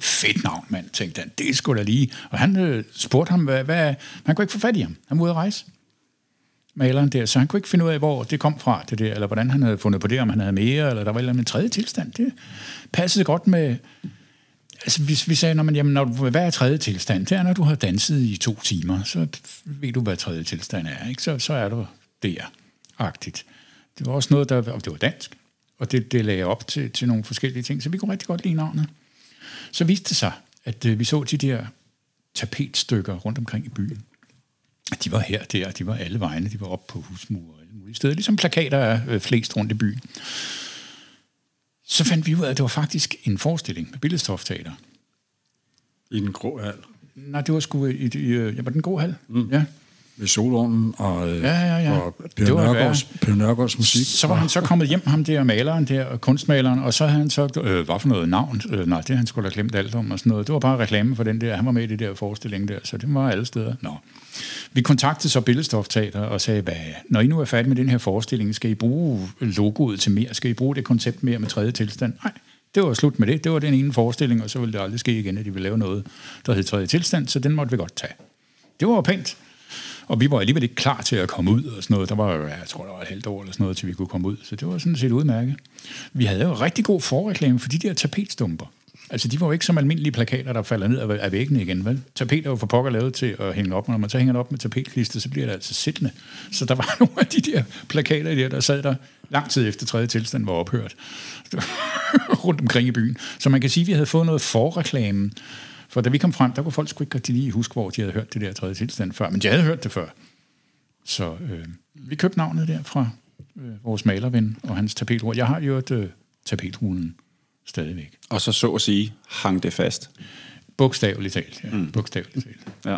Fedt navn, mand, tænkte han. Det skulle da lige. Og han øh, spurgte ham, hvad, hvad, han kunne ikke få fat i ham. Han var ude at rejse maleren der, så han kunne ikke finde ud af, hvor det kom fra, det der, eller hvordan han havde fundet på det, om han havde mere, eller der var en tredje tilstand. Det passede godt med... Altså, hvis vi sagde, når man, jamen, når du, hvad er tredje tilstand? Det er, når du har danset i to timer, så ved du, hvad tredje tilstand er, ikke? Så, så er du der-agtigt. Det var også noget, der... Og det var dansk, og det, det lagde op til, til nogle forskellige ting, så vi kunne rigtig godt lide navnet. Så viste det sig, at øh, vi så de der tapetstykker rundt omkring i byen de var her der, de var alle vegne, de var oppe på husmure og alle mulige steder, ligesom plakater er øh, flest rundt i byen. Så fandt vi ud af, at det var faktisk en forestilling med Billedstofteater. I den grå hal? Nej, det var sgu i, i, i ja, var den grå hal. Mm. Ja. Ved Solvognen og, ja, ja, ja. og Per, Nørgaards, per Nørgaards musik. Så var han så kommet hjem, ham der maleren der, kunstmaleren, og så havde han sagt, øh, hvad for noget navn? Øh, nej, det han skulle have glemt alt om og sådan noget. Det var bare reklame for den der, han var med i det der forestilling der, så det var alle steder. Nå. Vi kontaktede så Billedstofteater og sagde, hvad, når I nu er færdige med den her forestilling, skal I bruge logoet til mere? Skal I bruge det koncept mere med tredje tilstand? Nej, det var slut med det. Det var den ene forestilling, og så ville det aldrig ske igen, at de ville lave noget, der hed tredje tilstand, så den måtte vi godt tage. Det var pænt. Og vi var alligevel ikke klar til at komme ud og sådan noget. Der var, jeg tror, der var et halvt år eller sådan noget, til vi kunne komme ud. Så det var sådan set udmærket. Vi havde jo rigtig god forreklame for de der tapetstumper. Altså, de var jo ikke som almindelige plakater, der falder ned af væggene igen, vel? Tapet er jo for pokker lavet til at hænge op, når man så hænger det op med tapetklister, så bliver det altså siddende. Så der var [LAUGHS] nogle af de der plakater der, der sad der lang tid efter tredje tilstand var ophørt. [LAUGHS] rundt omkring i byen. Så man kan sige, at vi havde fået noget forreklame. For da vi kom frem, der kunne folk sgu ikke rigtig lige huske, hvor de havde hørt det der tredje tilstand før. Men de havde hørt det før. Så øh, vi købte navnet der fra øh, vores malerven og hans tapetrulle. Jeg har jo et øh, tapetrulen stadigvæk. Og så så at sige, hang det fast. Bogstaveligt talt, ja. Mm. Bogstaveligt talt. Ja.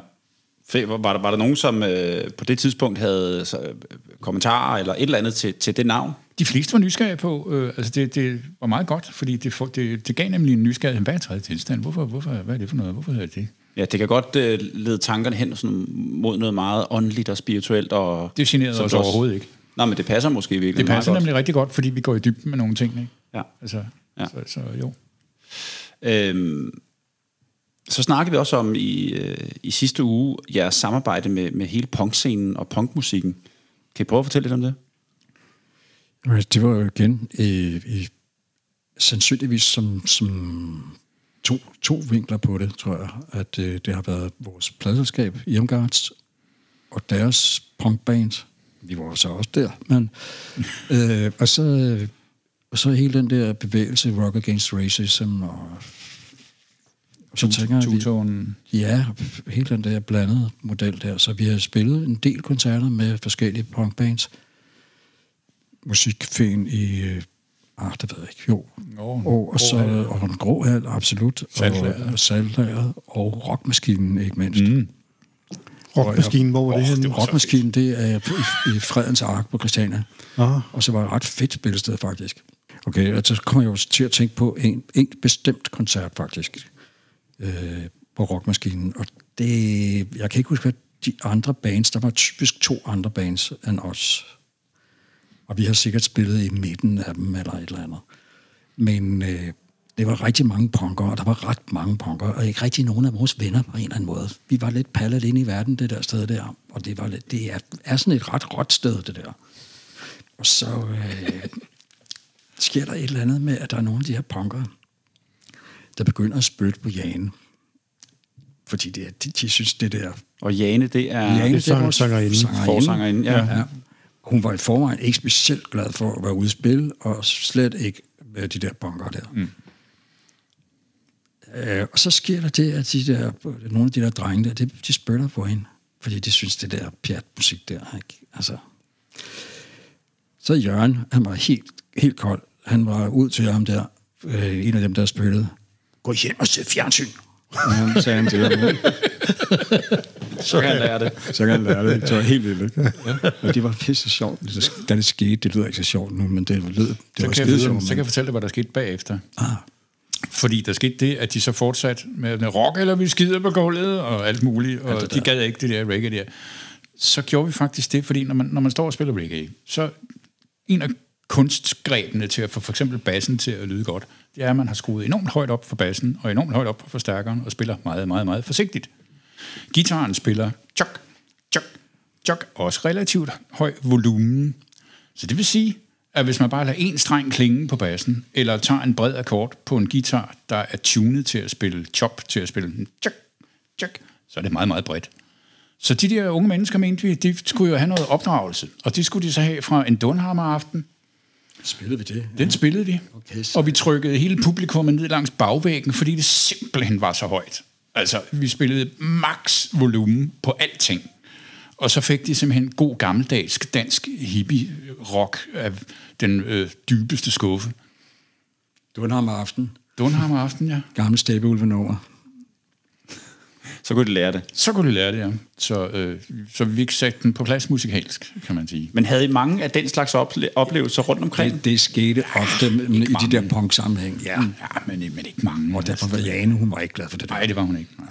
Var der, var der nogen, som øh, på det tidspunkt havde så, øh, kommentarer eller et eller andet til, til det navn? De fleste var nysgerrige på, øh, altså det, det var meget godt, fordi det, det, det gav nemlig en nysgerrighed. Hvad er tredje tilstand? Hvorfor, hvorfor, hvad er det for noget? Hvorfor er det? Ja, det kan godt øh, lede tankerne hen sådan, mod noget meget åndeligt og spirituelt. Og, det generede os overhovedet ikke. Nej, men det passer måske virkelig Det passer nemlig godt. rigtig godt, fordi vi går i dybden med nogle ting. Ikke? Ja. Altså, ja. Så, så jo. Øhm, så snakkede vi også om i, øh, i sidste uge jeres samarbejde med, med hele punkscenen og punkmusikken. Kan I prøve at fortælle lidt om det? Det var jo igen i, i sandsynligvis som, som to, to vinkler på det, tror jeg. At øh, det har været vores pladselskab, Irmgards, og deres punkband. Vi var så også der. Men, [LAUGHS] øh, og så og så hele den der bevægelse, Rock Against Racism, og så tænker vi... Ja, hele den der blandede model der. Så vi har spillet en del koncerter med forskellige punkbands. Musikfæn i... Ah, det ved jeg ikke. Jo. Oh, og, og, så, og en grå hal, absolut. Saltlæret. Og, saltlæret. Og rockmaskinen, ikke mindst. Mm. Rockmaskinen, hvor var det oh, henne? Rockmaskinen, det er i, i Fredens Ark på Christiania. Aha. Og så var det et ret fedt spillested, faktisk. Okay, og så kommer jeg jo til at tænke på en, en bestemt koncert, faktisk, øh, på Rockmaskinen. Og det, jeg kan ikke huske, hvad de andre bands, der var typisk to andre bands end os. Og vi har sikkert spillet i midten af dem, eller et eller andet. Men øh, det var rigtig mange punker, og der var ret mange punker, og ikke rigtig nogen af vores venner på en eller anden måde. Vi var lidt pallet ind i verden, det der sted der, og det, var lidt, det er, er sådan et ret råt sted, det der. Og så, øh, sker der et eller andet med, at der er nogle af de her punkere, der begynder at spytte på Jane. Fordi det, de, de synes, det der... Og Jane, det er... Jane, det er sangerinde. Forsangerinde, ja. ja. Hun var i forvejen ikke specielt glad for at være ude i spil, og slet ikke med de der punker der. Mm. Øh, og så sker der det, at de der, nogle af de der drenge der, de, de spytter på hende. Fordi de synes, det der pjat musik der, ikke? Altså, så Jørgen, han var helt, helt kold han var ud til ham der, øh, en af dem, der spillede. Gå hjem og se fjernsyn. Ja, sagde han til ham. så kan han lære det. Så kan han lære det. Det var helt vildt. Ja. Og det var pisse sjovt, da det skete. Det lyder ikke så sjovt nu, men det lød det så var skide sjovt. Så kan jeg fortælle dig, hvad der skete bagefter. Ah. Fordi der skete det, at de så fortsat med, med rock, eller vi skider på gulvet, og alt muligt, og det de gad ikke det der reggae der. Så gjorde vi faktisk det, fordi når man, når man står og spiller reggae, så en af kunstgrebene til at få for eksempel bassen til at lyde godt, det er, at man har skruet enormt højt op for bassen, og enormt højt op for forstærkeren, og spiller meget, meget, meget forsigtigt. Gitaren spiller chok, chok, chok, også relativt høj volumen. Så det vil sige, at hvis man bare lader en streng klinge på bassen, eller tager en bred akkord på en guitar, der er tunet til at spille chop, til at spille chok, chok, så er det meget, meget bredt. Så de der unge mennesker mente vi, de skulle jo have noget opdragelse, og det skulle de så have fra en Dunhammer-aften. Spillede vi det? Den spillede vi, Okay, så- og vi trykkede hele publikummet ned langs bagvæggen, fordi det simpelthen var så højt. Altså, vi spillede max volumen på alting. Og så fik de simpelthen god gammeldags dansk hippie-rock af den øh, dybeste skuffe. Dunhammer aften. Dunhammer aften, ja. Gamle steppeulvenummer. Så kunne de lære det. Så kunne de lære det, ja. Så, øh, så vi fik sat den på plads musikalsk, kan man sige. Men havde I mange af den slags ople- oplevelser rundt omkring? Det, det skete ofte med, i de der punk-sammenhæng. Ja, ja men, men ikke mange. Og derfor var Jane, hun var ikke glad for det der. Nej, det var hun ikke. Nej.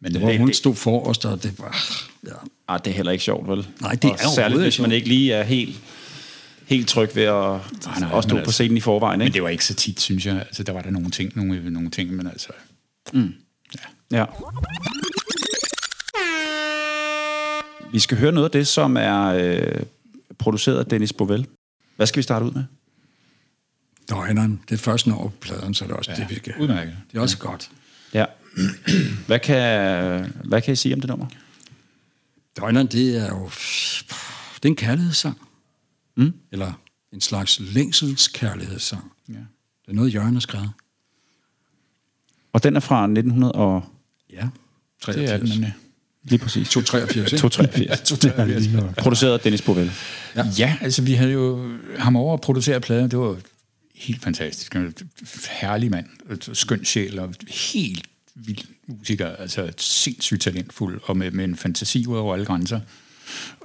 Men Det det, var, det- hun det- stod forrest, og det var... Ja. Ah, det er heller ikke sjovt, vel? Nej, det Og er overhovedet Særligt, ikke hvis man ikke lige er helt, helt tryg ved at, nej, nej, at stå men på altså- scenen i forvejen. men Ikke? det var ikke så tit, synes jeg. Altså, der var der nogle ting, nogle, nogle ting, men altså... Ja. Vi skal høre noget af det, som er øh, produceret af Dennis Bovell. Hvad skal vi starte ud med? Døgneren, det er først når på pladen, så er det også ja, det, vi skal. Udmærket. Det er også godt. Ja. Hvad kan, hvad kan I sige om det nummer? Døgneren, det er jo... Det er en kærlighedssang. Mm. Eller en slags længselskærlighedssang. Ja. Det er noget, Jørgen har skrevet. Og den er fra 1900 og... Ja. Det er 83. den nemlig. Lige præcis. 283, ikke? 283. Totalt. [LAUGHS] Produceret af Dennis Bovell. Ja. ja, altså vi havde jo ham over at producere plader. Det var helt fantastisk. En herlig mand. Skøn sjæl og helt vild musiker. Altså sindssygt talentfuld og med, med en fantasi ud over alle grænser.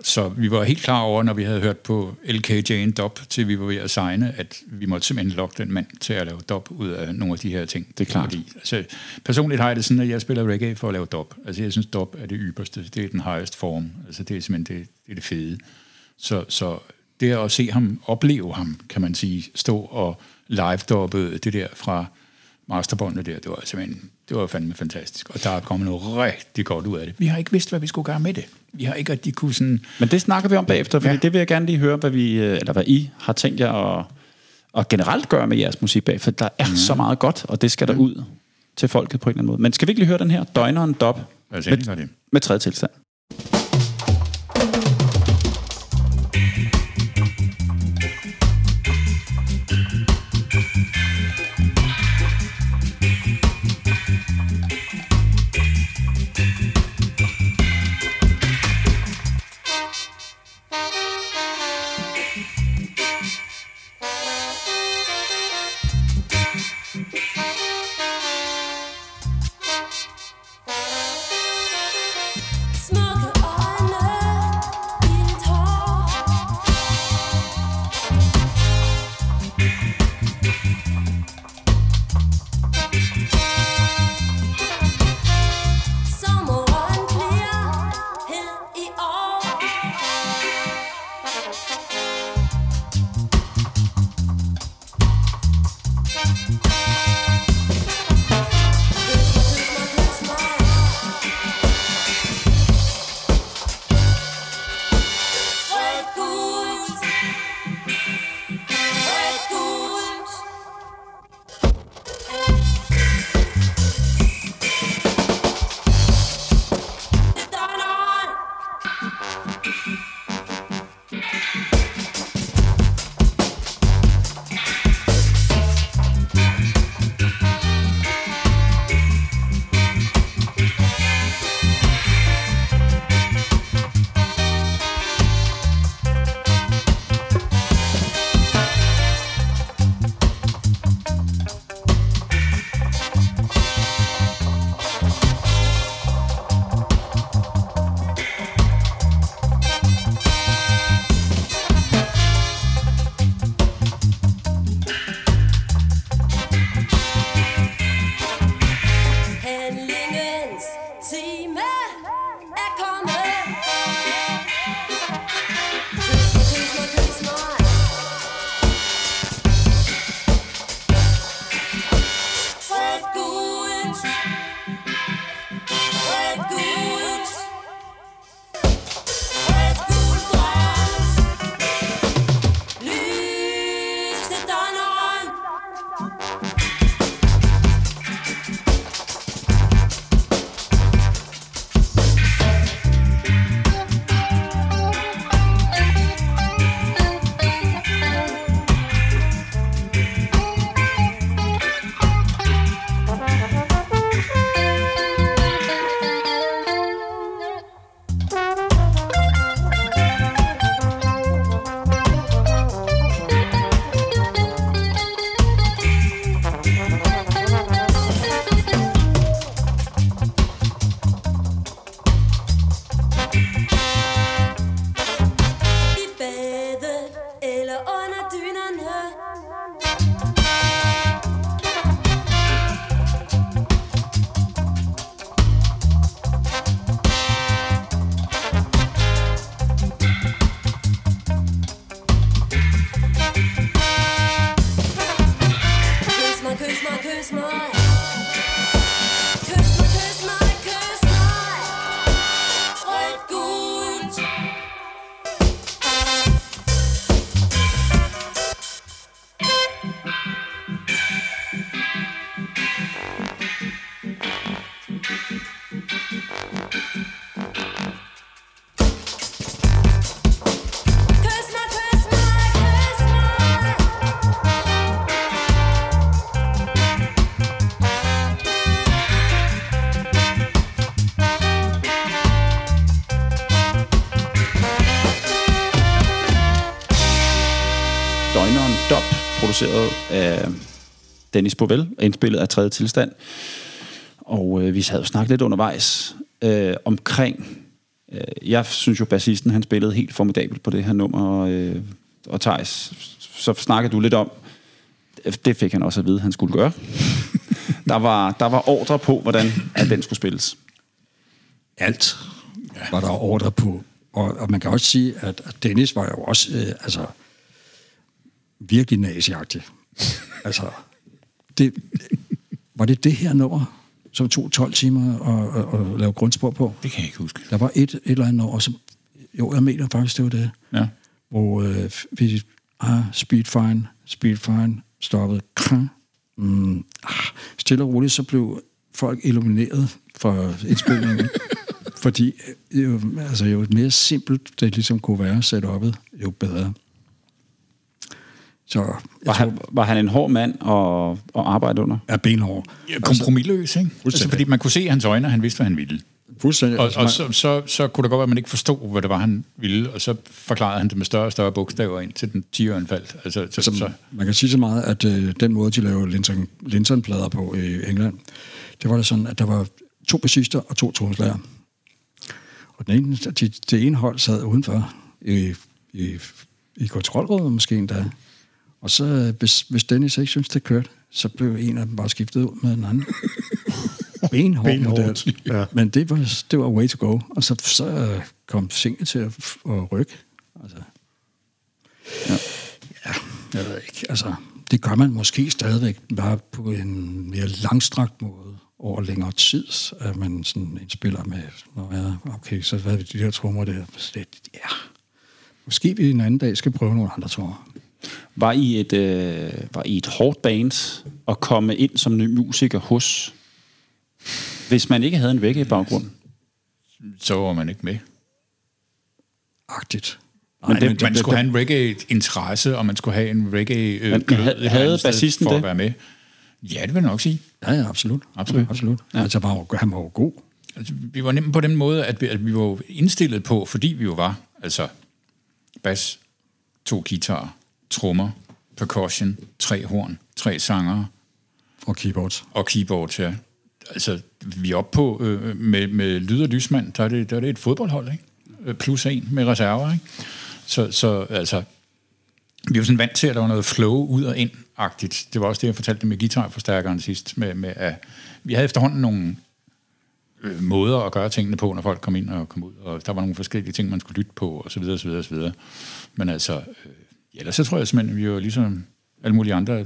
Så vi var helt klar over, når vi havde hørt på LK Jane Dub, til vi var ved at signe, at vi måtte simpelthen lokke den mand til at lave dub ud af nogle af de her ting. Det er klart. Fordi, altså, personligt har jeg det sådan, at jeg spiller reggae for at lave dub. Altså jeg synes, dub er det ypperste. Det er den highest form. Altså det er simpelthen det, det, er det fede. Så, så det at se ham, opleve ham, kan man sige, stå og live-doppe det der fra masterbåndet der, det var simpelthen, det var fandme fantastisk. Og der er kommet noget rigtig godt ud af det. Vi har ikke vidst, hvad vi skulle gøre med det. Vi har ikke rigtig kunne sådan... Men det snakker vi om bagefter, fordi ja. Det vil jeg gerne lige høre, hvad, vi, øh, eller hvad I har tænkt jer at, at generelt gøre med jeres musik bag, for der er mm. så meget godt, og det skal der ud til folket på en eller anden måde. Men skal vi ikke lige høre den her, Døgneren Dop, Lad os med, med tredje tilstand? Produceret af Dennis Bovell, indspillet af tredje tilstand. Og øh, vi havde jo snakket lidt undervejs øh, omkring... Øh, jeg synes jo, bassisten han spillede helt formidabelt på det her nummer, øh, og Thijs, så snakkede du lidt om, øh, det fik han også at vide, han skulle gøre. [LAUGHS] der, var, der var ordre på, hvordan at den skulle spilles. Alt var der ordre på. Og, og man kan også sige, at, at Dennis var jo også øh, altså, virkelig naziagtig. altså, det, var det det her nummer, som tog 12 timer at, at, at lave grundspor på? Det kan jeg ikke huske. Der var et, et eller andet år, som, jo, jeg mener faktisk, det var det, Ja. hvor øh, vi, ah, speed fine, speed fine, stoppede, krang, mm, ah, stille og roligt, så blev folk illumineret for indspilningen. [LAUGHS] fordi øh, jo, altså, jo mere simpelt det ligesom kunne være setup'et, jo bedre. Så Var tror, han, var han en hård mand at, at arbejde under? er benhård. Ja, kompromilløs, ikke? Altså, fordi man kunne se hans øjne, at han vidste, hvad han ville. Fuldstændig. Og, og så, så, så kunne det godt være, at man ikke forstod, hvad det var, han ville, og så forklarede han det med større og større bogstaver ind til den 10 faldt. Altså, så, Altså, så, man kan sige så meget, at øh, den måde, de lavede Linton, Linton-plader på i England, det var det sådan, at der var to bassister og to trommeslager. Og den ene, de, det ene hold sad udenfor i, i, i kontrolrummet måske endda. Og så, øh, hvis, hvis Dennis ikke synes det kørte, så blev en af dem bare skiftet ud med den anden. [LAUGHS] Benhård model. ja. Men det var, det var way to go. Og så, så øh, kom singet til at, at rykke. Altså, Ja, jeg ved ikke. Altså, det gør man måske stadigvæk bare på en mere langstrakt måde over længere tid, at man sådan indspiller med, når jeg, okay, så hvad er det, de her trommer der? Det, ja, måske vi en anden dag skal prøve nogle andre trommer. Var I et, øh, var I et hårdt band at komme ind som ny musiker hos, hvis man ikke havde en reggae-baggrund? så var man ikke med. Agtigt. Men det- men Man skulle have en reggae-interesse, og man skulle have en reggae øh, havde- bassisten for det? at være med. Ja, det vil jeg nok sige. Ja, ja, absolut. Absolut. absolut. Ja. Altså, han var, jo- han var jo god. Altså, vi var nemt på den måde, at vi, at vi var indstillet på, fordi vi jo var, altså bas, to guitar, trommer, percussion, tre horn, tre sanger Og keyboards. og keyboard, ja. Altså, vi er oppe på, øh, med, med lyd og lysmand, der er, det, der er det et fodboldhold, ikke? Øh, Plus en med reserver, ikke? Så, så altså, vi var sådan vant til, at der var noget flow ud og ind-agtigt. Det var også det, jeg fortalte med guitarforstærkeren sidst. Med, med, at vi havde efterhånden nogle øh, måder at gøre tingene på, når folk kom ind og kom ud. Og der var nogle forskellige ting, man skulle lytte på, og så videre, og så videre, og så videre. Men altså, øh, ellers så tror jeg simpelthen, at vi var ligesom alle mulige andre.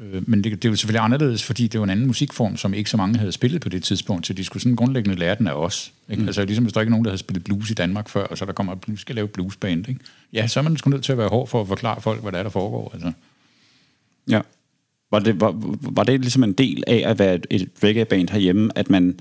Øh, men det, det er jo selvfølgelig anderledes, fordi det var en anden musikform, som ikke så mange havde spillet på det tidspunkt, så de skulle sådan grundlæggende lære den af os. Ikke? Mm. Altså ligesom hvis der ikke er nogen, der havde spillet blues i Danmark før, og så der kommer, at blues skal lave bluesband. Ikke? Ja, så er man sgu nødt til at være hård for at forklare folk, hvad der er, der foregår. Altså. Ja. Var det, var, var det ligesom en del af at være et, et reggae-band herhjemme, at man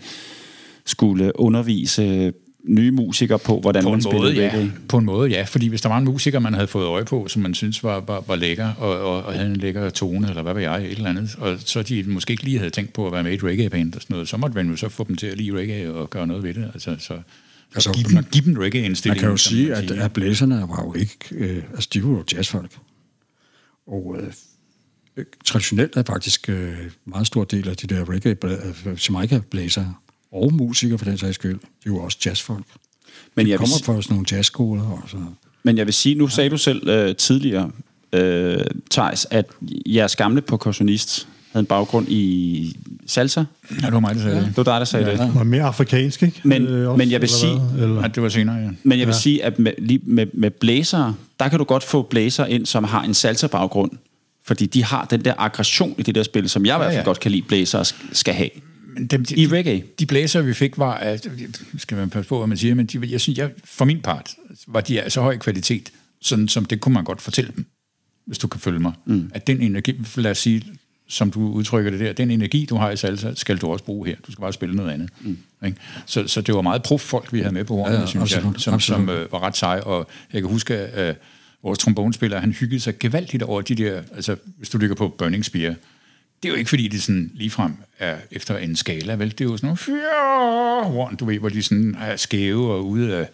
skulle undervise nye musikere på, hvordan På man en, spillede måde, ja. reggae? på en måde, ja. Fordi hvis der var en musiker, man havde fået øje på, som man synes var, var, var lækker, og, og, og havde en lækker tone, eller hvad ved jeg, et eller andet, og så de måske ikke lige havde tænkt på at være med i et reggae-band og sådan noget, så måtte man jo så få dem til at lide reggae og gøre noget ved det. Altså, så, så Altså, give, dem, man- give dem reggae-indstilling. Man kan jo sige, at, at blæserne var jo ikke... Øh, altså, de var jo jazzfolk. Og øh, traditionelt er faktisk øh, meget stor del af de der reggae, øh, og musikere for den sags skyld, de er jo også jazzfolk. Men de jeg, kommer fra sådan nogle jazzskoler og sådan noget. men jeg vil sige, nu sagde du selv øh, tidligere, øh, Thijs, at jeres gamle percussionist havde en baggrund i salsa. Ja, det var mig, der sagde ja. det. Det var dig, der sagde ja, det. Og mere afrikansk, ikke? Men- også, men jeg vil sige- hvad? Eller? Ja, det var senere, ja. Men jeg vil ja. sige, at med, lige med, med blæsere, der kan du godt få blæsere ind, som har en salsa-baggrund. Fordi de har den der aggression i det der spil, som jeg i hvert fald ja. godt kan lide, blæsere sk- skal have. Men dem, de, I reggae. De blæser, vi fik, var, at, skal man passe på, hvad man siger, men de, jeg synes, jeg, for min part, var de af så høj kvalitet, sådan som det kunne man godt fortælle dem, hvis du kan følge mig. Mm. At den energi, lad os sige, som du udtrykker det der, den energi, du har i salsa, skal du også bruge her. Du skal bare spille noget andet. Mm. Ikke? Så, så det var meget prof folk, vi havde med på hornet, Ja, ja, synes absolut, jeg, som, absolut. som øh, var ret seje. Og jeg kan huske, at øh, vores trombonespiller, han hyggede sig gevaldigt over de der, altså hvis du ligger på Burning Spear, det er jo ikke, fordi det sådan ligefrem er efter en skala, vel? Det er jo sådan nogle horn, du ved, hvor de sådan er skæve og ude af,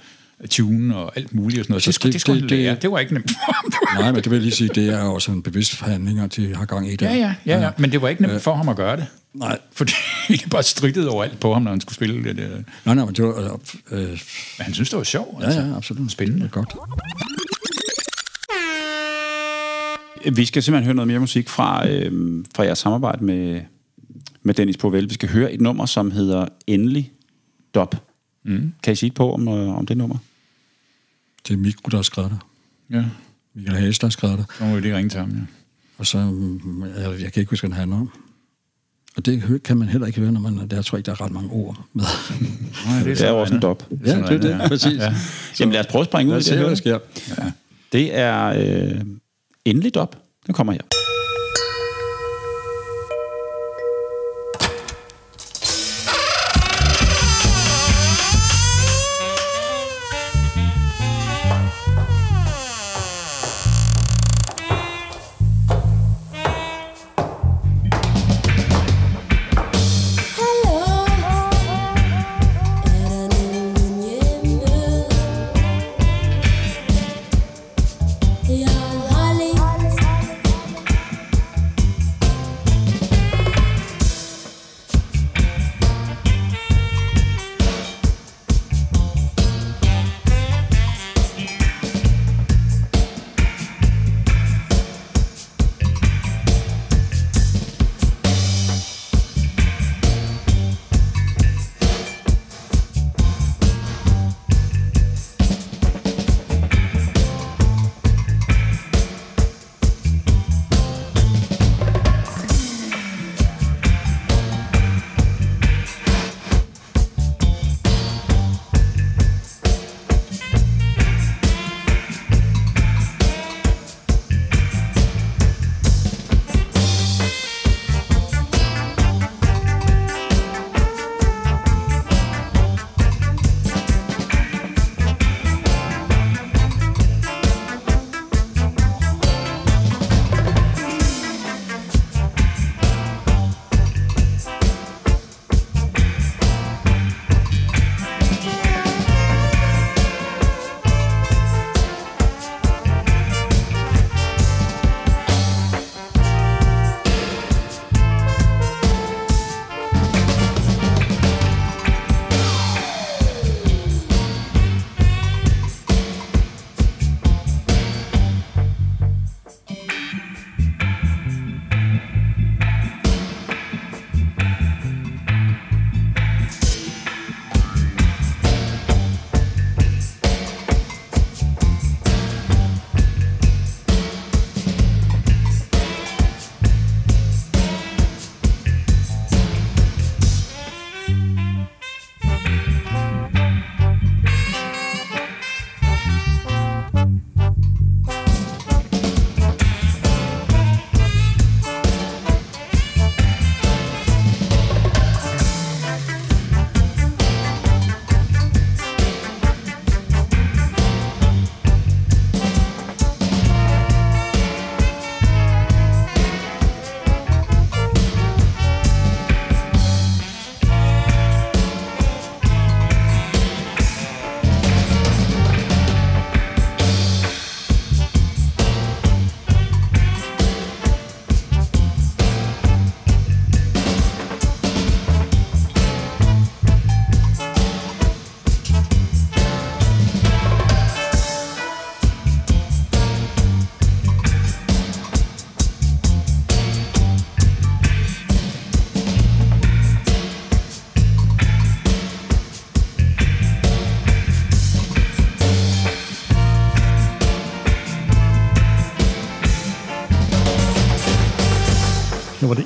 tune og alt muligt og sådan noget. Så Altså, skulle, det, det- skulle det- lære. det- var ikke nemt [LAUGHS] Nej, men det vil jeg lige sige, det er også en bevidst forhandling, at de har gang i det. Ja, ja, ja, ja. Men det var ikke nemt for ham at gøre det. Nej, [LAUGHS] Fordi det bare strittede overalt på ham, når han skulle spille det. der. nej, nej, men det var... Øh, Men han synes, det var sjovt. ja, ja, absolut. Spændende. Det godt. Vi skal simpelthen høre noget mere musik fra, øh, fra jeres samarbejde med, med Dennis Povel. Vi skal høre et nummer, som hedder Endelig Dop. Mm. Kan I sige et på om, øh, om det nummer? Det er Mikko, der har skrevet det. Ja, Michael Hase, der har skrevet det. så må vi lige ringe til ham, ja. Og så, jeg, jeg kan ikke huske, hvad den handler om. Og det kan man heller ikke høre, når man... Der tror jeg ikke, der er ret mange ord med. Nej, Det er jo også en dop. ja, det er det, præcis. Ja. Jamen lad os prøve at springe ud Lad i os det. se, hvad der sker. Ja. Det er øh, Endelig op. Den kommer her.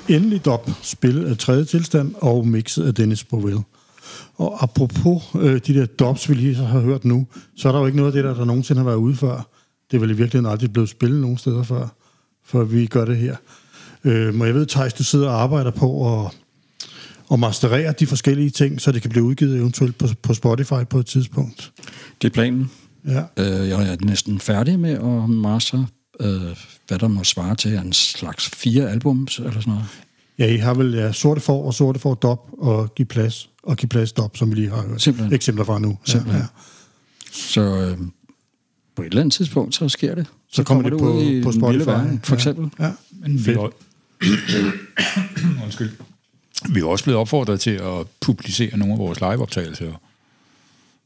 Endelig dop, spillet af tredje tilstand og mixet af Dennis Bovell. Og apropos øh, de der dops, vi lige har hørt nu, så er der jo ikke noget af det, der, der nogensinde har været ude før. Det er vel i virkeligheden aldrig blevet spillet nogen steder før, før vi gør det her. Øh, men jeg ved, Thijs, du sidder og arbejder på at, at masterere de forskellige ting, så det kan blive udgivet eventuelt på, på Spotify på et tidspunkt. Det er planen. Ja. Øh, jeg er næsten færdig med at master, øh, hvad der må svare til en slags fire albums eller sådan noget. Ja, I har vel ja, sorte for og sorte for dop og give plads og give plads dop, som vi lige har hørt Simpelthen. eksempler fra nu. Simpelthen. Så øh, på et eller andet tidspunkt, så sker det. Så kommer det på- ud i på vilde Spotify. verden, for Ja. eksempel. Ja. Men vi er, [COUGHS] Undskyld. Vi er også blevet opfordret til at publicere nogle af vores liveoptagelser.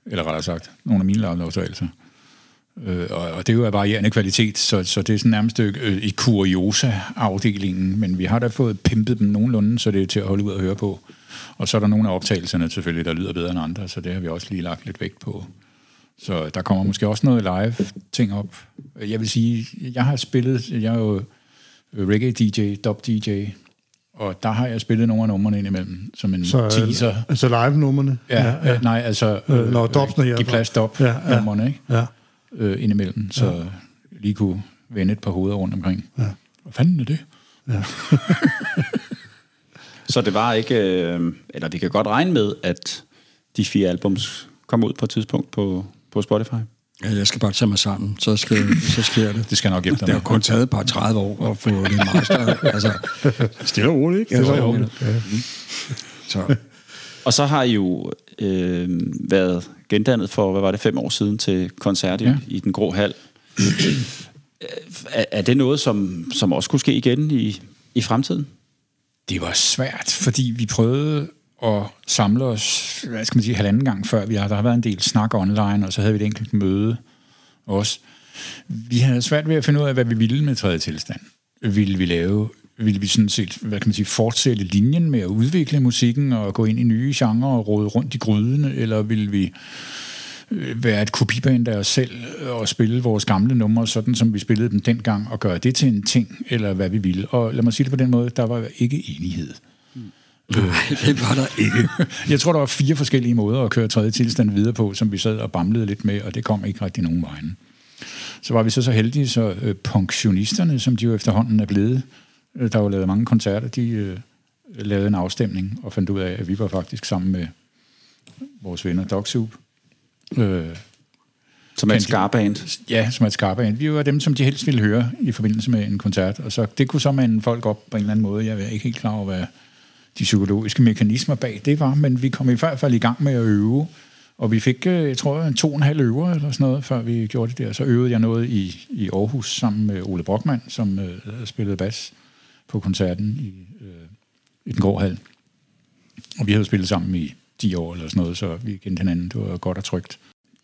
Eller rettere sagt, nogle af mine liveoptagelser. Øh, og, og det er jo af varierende kvalitet, så, så det er sådan nærmest øh, i kuriosa-afdelingen, men vi har da fået pimpet dem nogenlunde, så det er til at holde ud og høre på. Og så er der nogle af optagelserne selvfølgelig, der lyder bedre end andre, så det har vi også lige lagt lidt vægt på. Så der kommer måske også noget live ting op. Jeg vil sige, jeg har spillet, jeg er jo reggae DJ, dub DJ, og der har jeg spillet nogle af numrene indimellem, som en Så, teaser. øh, altså live-nummerne. Ja, ja, ja. nej, altså Øh, når dubsene her- give plads dub Ja, ja, ikke? ja. Øh, indimellem, så ja. lige kunne vende et par hoveder rundt omkring. Ja. Hvad fanden er det? [LAUGHS] Så det var ikke... Øh, eller vi kan godt regne med, at de fire albums kommer ud på et tidspunkt på, på Spotify. Ja, jeg skal bare tage mig sammen, så, skal, så sker det. [LAUGHS] Det skal nok hjælpe dig Det har kun taget et par 30 år at få det master. [LAUGHS] altså, stille og roligt, ikke? Stille og roligt, ja. Så, Og så har I jo øh, været gendannet for, hvad var det, fem år siden til koncert i, ja. I Den Grå Hal. er, er det noget, som, som også kunne ske igen i, i fremtiden? Det var svært, fordi vi prøvede at samle os, hvad skal man sige, halvanden gang før. Vi har, der har været en del snak online, og så havde vi et enkelt møde også. Vi havde svært ved at finde ud af, hvad vi ville med tredje tilstand. Ville vi lave, ville vi sådan set, hvad kan man sige, fortsætte linjen med at udvikle musikken og gå ind i nye genrer og råde rundt i grydene, eller ville vi øh, være et kopiband af os selv og spille vores gamle numre, sådan som vi spillede dem dengang, og gøre det til en ting, eller hvad vi ville. Og lad mig sige det på den måde, der var ikke enighed. det var der ikke. [LAUGHS] Jeg tror, der var fire forskellige måder at køre tredje tilstand videre på, som vi sad og bamlede lidt med, og det kom ikke rigtig nogen vejen. Så var vi så så heldige, så øh, pensionisterne, som de jo efterhånden er blevet, øh, der var lavet mange koncerter, de øh, lavede en afstemning og fandt ud af, at vi var faktisk sammen med vores venner Dog Soup. Øh, Som er de- skarband? ja, som er et skarpand. Vi var dem, som de helst ville høre i forbindelse med en koncert. Og så, det kunne så mande folk op på en eller anden måde. Jeg er ikke helt klar over, hvad de psykologiske mekanismer bag det var, men vi kom i hvert fald i gang med at øve. Og vi fik, øh, jeg tror, en to og en halv øver eller sådan noget, før vi gjorde det der. Så øvede jeg noget i, i Aarhus sammen med Ole Brockmann, som øh, spillede bas på koncerten i, øh, i den grå hal. Og vi havde spillet sammen i 10 år eller sådan noget, så vi kendte hinanden. Det var godt og trygt.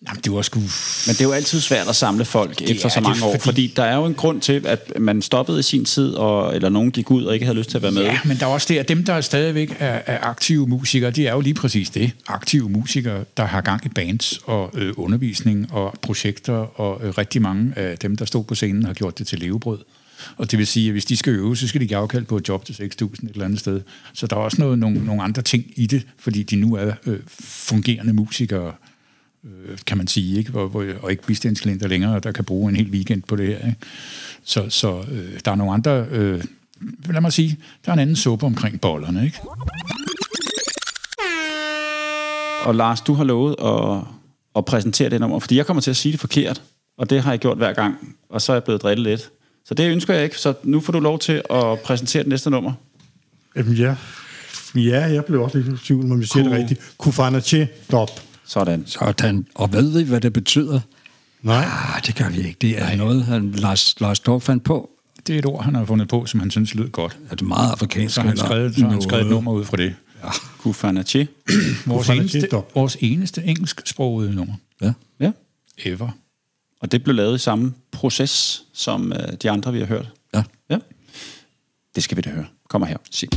Jamen, det var sgu... Men det er jo altid svært at samle folk det efter er så det, mange år, fordi... fordi- der er jo en grund til, at man stoppede i sin tid, og, eller nogen gik ud og ikke havde lyst til at være med. Ja, men der er også det, at dem, der stadigvæk er, er aktive musikere, de er jo lige præcis det. Aktive musikere, der har gang i bands og øh, undervisning og projekter, og øh, rigtig mange af dem, der stod på scenen, har gjort det til levebrød. Og det vil sige, at hvis de skal øve, så skal de give afkald på et job til 6.000 et eller andet sted. Så der er også noget, nogle, nogle andre ting i det, fordi de nu er øh, fungerende musikere, øh, kan man sige, ikke? Hvor, hvor, og ikke bistandsklienter længere, der kan bruge en hel weekend på det her. Ikke? Så, så øh, der er nogle andre... Øh, lad mig sige, der er en anden suppe omkring bollerne, ikke? Og Lars, du har lovet at, at præsentere det nummer, fordi jeg kommer til at sige det forkert, og det har jeg gjort hver gang, og så er jeg blevet drillet lidt. Så det ønsker jeg ikke, så nu får du lov til at præsentere det næste nummer. Jamen ja. Ja, jeg blev også lidt i tvivl, om vi siger det rigtigt. Kufanache dop. Sådan. Sådan. Og ved vi, hvad det betyder? Nej. Ah, det gør vi ikke. Det er Nej. noget, han, Lars, Lars Dorf fandt på. Det er et ord, han har fundet på, som han synes lød godt. Er det meget afrikansk? Så har han skrevet, så har han skrevet et nummer ud fra det. Kufanache. Vores Kufanache eneste, vores eneste engelsksprogede nummer. Ja. Ja. Ever. Og det blev lavet i samme proces, som øh, de andre, vi har hørt. ja. Ja. Det skal vi da høre. Kommer her. Sig.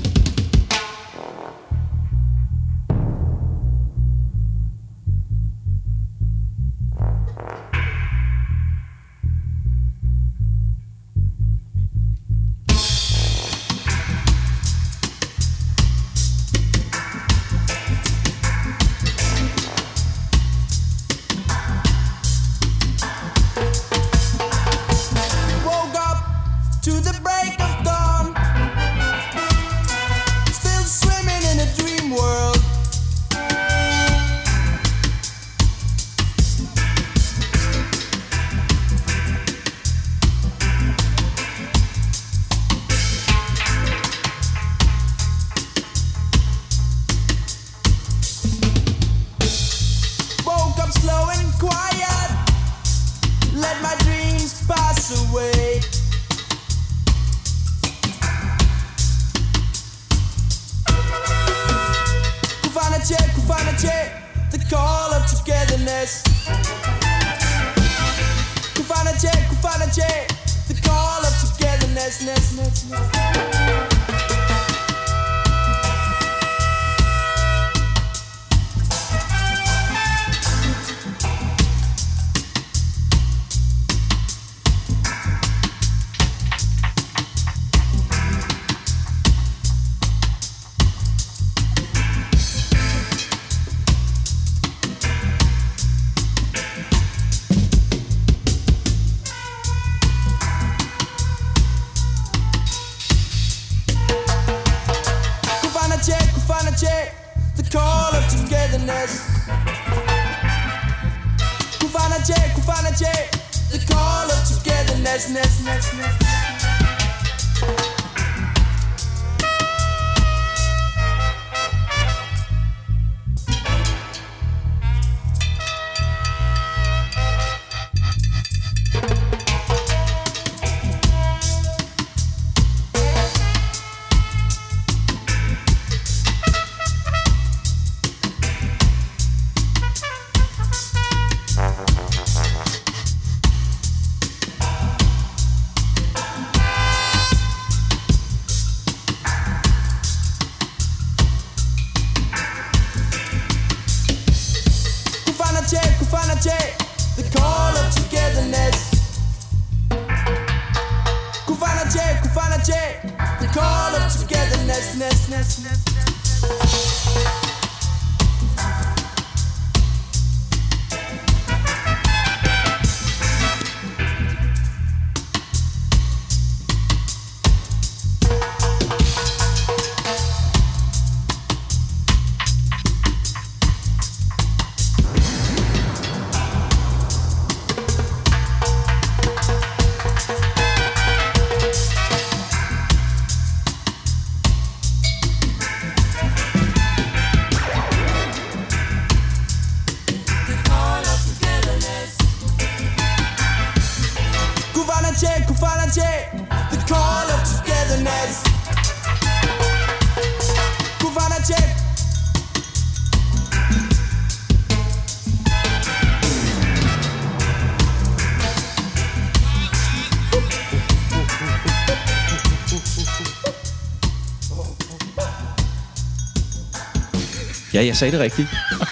Ja, jeg sagde det rigtigt.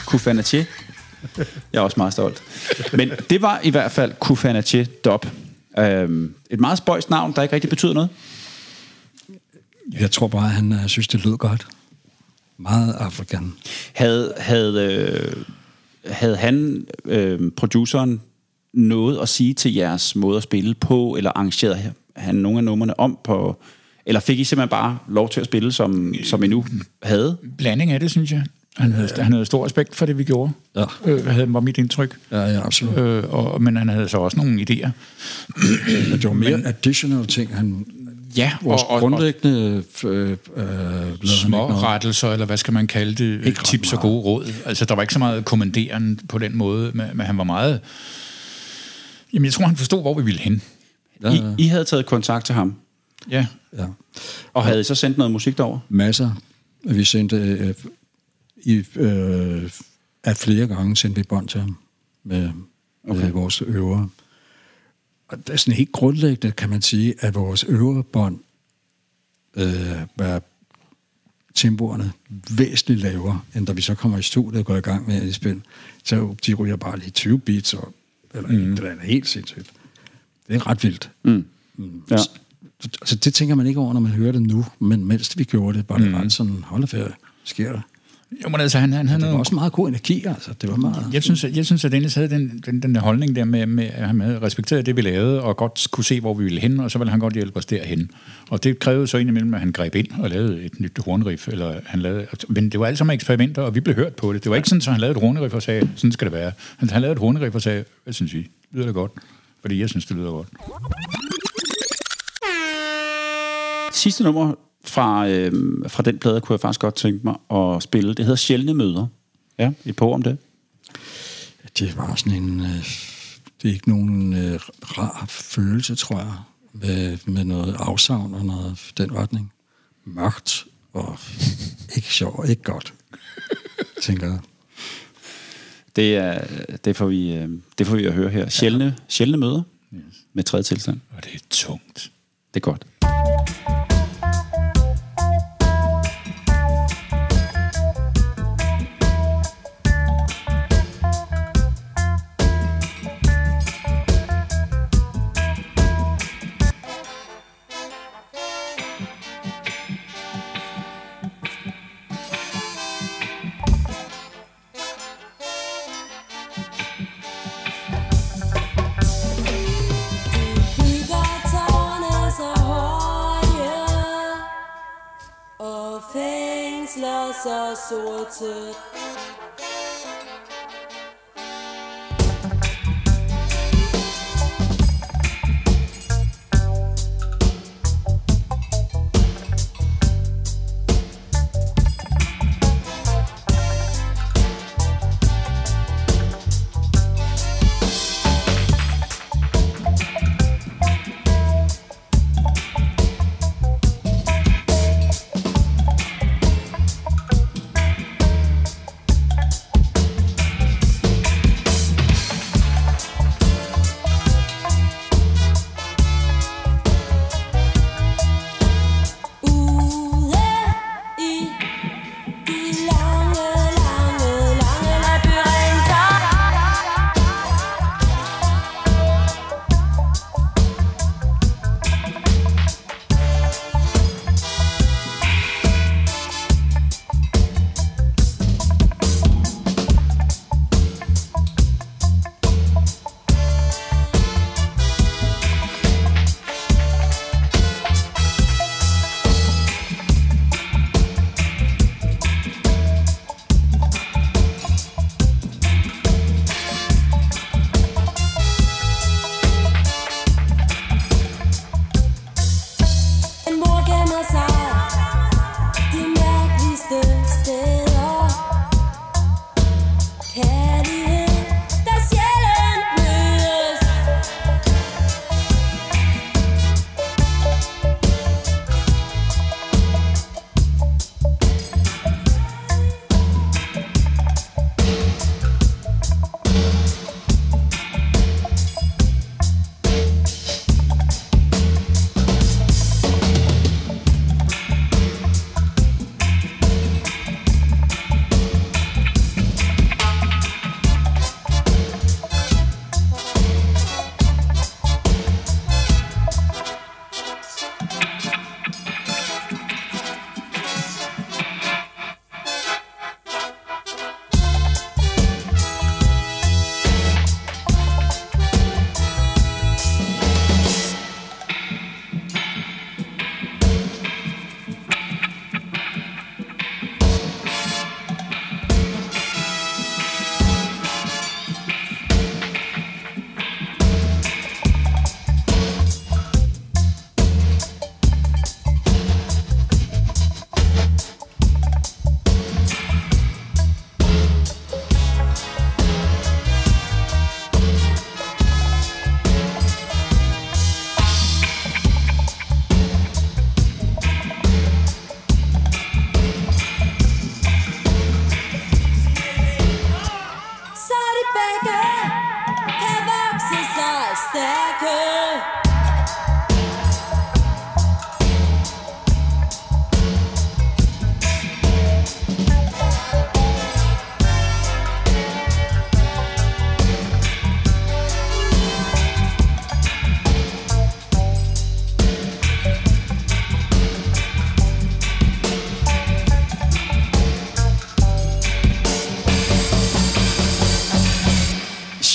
Kufanatier. Jeg er også meget stolt. Men det var i hvert fald Kufanatier Dop. Øhm, et meget spøjst navn, der ikke rigtig betyder noget. Jeg tror bare, at han øh, synes, det lød godt. Meget afrikan. Havde, havde, øh, havde han, øh, produceren, noget at sige til jeres måde at spille på, eller arrangerede han nogle af numrene om på, eller fik I simpelthen bare lov til at spille, som, som I nu havde? Blanding af det, synes jeg. Han havde, han havde stor respekt for det, vi gjorde. Ja. Øh, havde, var mit indtryk. Ja, ja, absolut. Øh, og, men han havde så også nogle idéer. Men det var mere additional ting. Han, Ja, vores og, og, og grundlæggende øh, øh, små rettelser, eller hvad skal man kalde det, Ikke tips og gode råd. Altså, der var ikke så meget kommanderen på den måde, men, men han var meget... Jamen, jeg tror, han forstod, hvor vi ville hen. Ja, I, I havde taget kontakt til ham, Ja, ja. og havde I så sendt noget musik derover? Masser. Vi sendte... Øh, i, øh, at flere gange sendte vi bånd til ham med, okay. med vores øvere. Og det er sådan helt grundlæggende, kan man sige, at vores øverbånd øh, var tempoerne væsentligt lavere, end da vi så kommer i studiet og går i gang med at spille. Så de ryger bare lige 20 beats, og, eller mm. det er helt sindssygt. Det er ret vildt. Mm. Ja. Altså, det tænker man ikke over, når man hører det nu, men mens vi gjorde det, var det mm. ret sådan, hold ferie, sker der. Jo, men altså, han, han havde Det var noget... også meget god energi, altså. Det var meget... Jeg synes, at, jeg synes, at Dennis havde den, den, den der holdning der med, med, at han havde respekteret det, vi lavede, og godt kunne se, hvor vi ville hen, og så ville han godt hjælpe os derhen. Og det krævede så indimellem, at han greb ind og lavede et nyt hornriff, eller han lavede, men det var alt sammen eksperimenter, og vi blev hørt på det. Det var ikke sådan, at han lavede et hornriff og sagde, sådan skal det være. Han, han lavede et hornriff og sagde, hvad synes I? Lyder det godt? Fordi jeg synes, det lyder godt. Sidste nummer fra, øh, fra den plade kunne jeg faktisk godt tænke mig at spille. Det hedder Sjældne Møder. Ja, I er på om det? Det var sådan en... Øh, det er ikke nogen øh, rar følelse, tror jeg, med, med noget afsavn og noget den retning. Mørkt og ikke sjovt, ikke godt, tænker jeg. Det, er, det, får vi, øh, det får vi at høre her. Sjældne, sjældne møder med tredje tilstand. Og det er tungt. Det er godt. Så sorte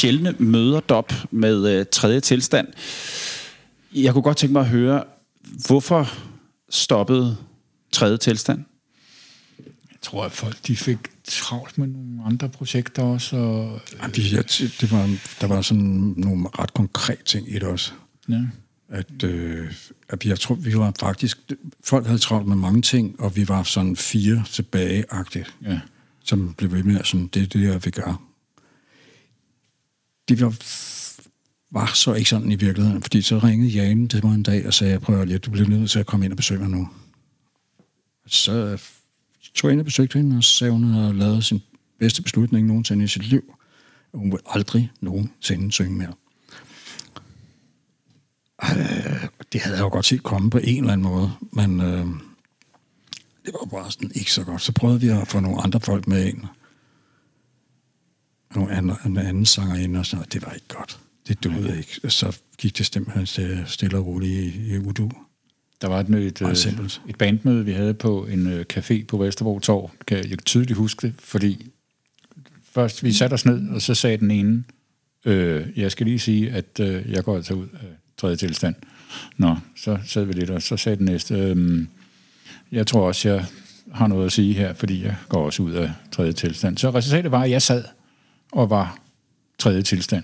Sjældne møder dop med øh, tredje tilstand. Jeg kunne godt tænke mig at høre, hvorfor stoppede tredje tilstand? Jeg tror, at folk de fik travlt med nogle andre projekter også. Og, Ej, vi- jeg- Det var, der var sådan nogle ret konkrete ting i det også. ja. At, øh, at jeg tror, vi var faktisk... Folk havde travlt med mange ting, og vi var sådan fire tilbage-agtigt, Ja. som blev ved med, at sådan, det er det, jeg vil gøre. Det var, var så ikke sådan i virkeligheden, fordi så ringede Jane til mig en dag og sagde, prøv at lige, du bliver nødt til at komme ind og besøge mig nu. Så tog jeg ind og besøgte hende, og sagde, hun havde lavet sin bedste beslutning nogensinde i sit liv. Hun vil aldrig nogensinde synge mere. Øh, det havde jeg jo godt set komme på en eller anden måde, men øh, det var bare sådan ikke så godt. Så prøvede vi at få nogle andre folk med ind. Nogle andre, anden sanger ind, og sådan noget. Det var ikke godt. Det duede ikke. Så gik det simpelthen til- stille og roligt i, i udu. Der var et, et, øh, et bandmøde, vi havde på en øh, café på Vesterbro Torv. Kan jeg, jeg kan tydeligt huske det, fordi først vi satte os ned, og så sagde den ene, øh, jeg skal lige sige, at øh, jeg går altså ud af tredje tilstand. Nå, så sad vi lidt, og så sagde den næste, øh, jeg tror også, jeg har noget at sige her, fordi jeg går også ud af tredje tilstand. Så resultatet var, at jeg sad og var tredje tilstand.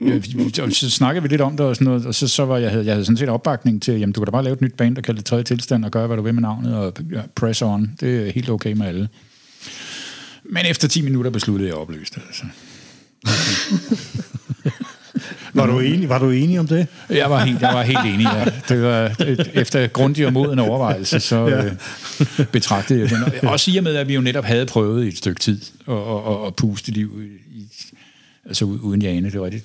Øh, vi- så snakkede vi lidt om det og sådan noget, og så, så var jeg, havde, jeg havde sådan set opbakning til, jamen du kan da bare lave et nyt band, og kalde det tredje tilstand, og gøre, hvad du vil med navnet, og ja, press on. Det er helt okay med alle. Men efter 10 minutter besluttede jeg at opløse det. Altså. [LAUGHS] Var du enig, var du enig om det? Jeg var helt, jeg var helt enig. Ja. Det var, et- efter grundig og moden overvejelse, så øh, betragtede jeg det. Også i og med, at vi jo netop havde prøvet i et stykke tid at, at, at, at puste liv i, altså uden Jane, det var det,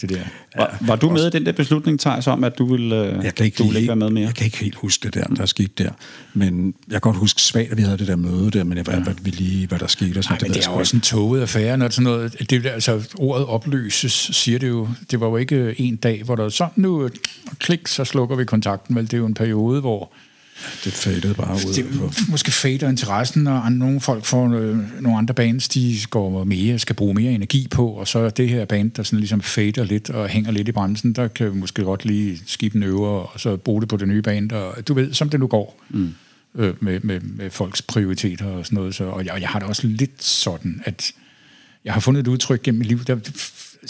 det der. Var, var du med i den der beslutning, Thijs, om, at du ville, øh, Jeg kan ikke, du ville ikke være med mere? Jeg kan ikke helt huske det der, der skete der. Men jeg kan godt huske svagt, at vi havde det der møde der, men jeg, hvad, hvad, vi lige, hvad der skete. Og sådan, Nej, men ved det er jo også en toget affære, når sådan noget, det, er- altså ordet opløses, siger det jo, det var jo ikke en dag, hvor der så nu, øh, klik, så slukker vi kontakten, vel, det er jo en periode, hvor Det fadede bare ud. det måske fader interessen, og nogle folk får øh, nogle andre bands, de går mere, skal bruge mere energi på, og så er det her band, der sådan ligesom fader lidt og hænger lidt i bremsen, der kan måske godt lige skibe en øver, og så bruge det på det nye band, og du ved, som det nu går. Mm. Øh, med, med, med folks prioriteter og sådan noget. Så, og jeg, jeg har det også lidt sådan, at jeg har fundet et udtryk gennem mit liv, der,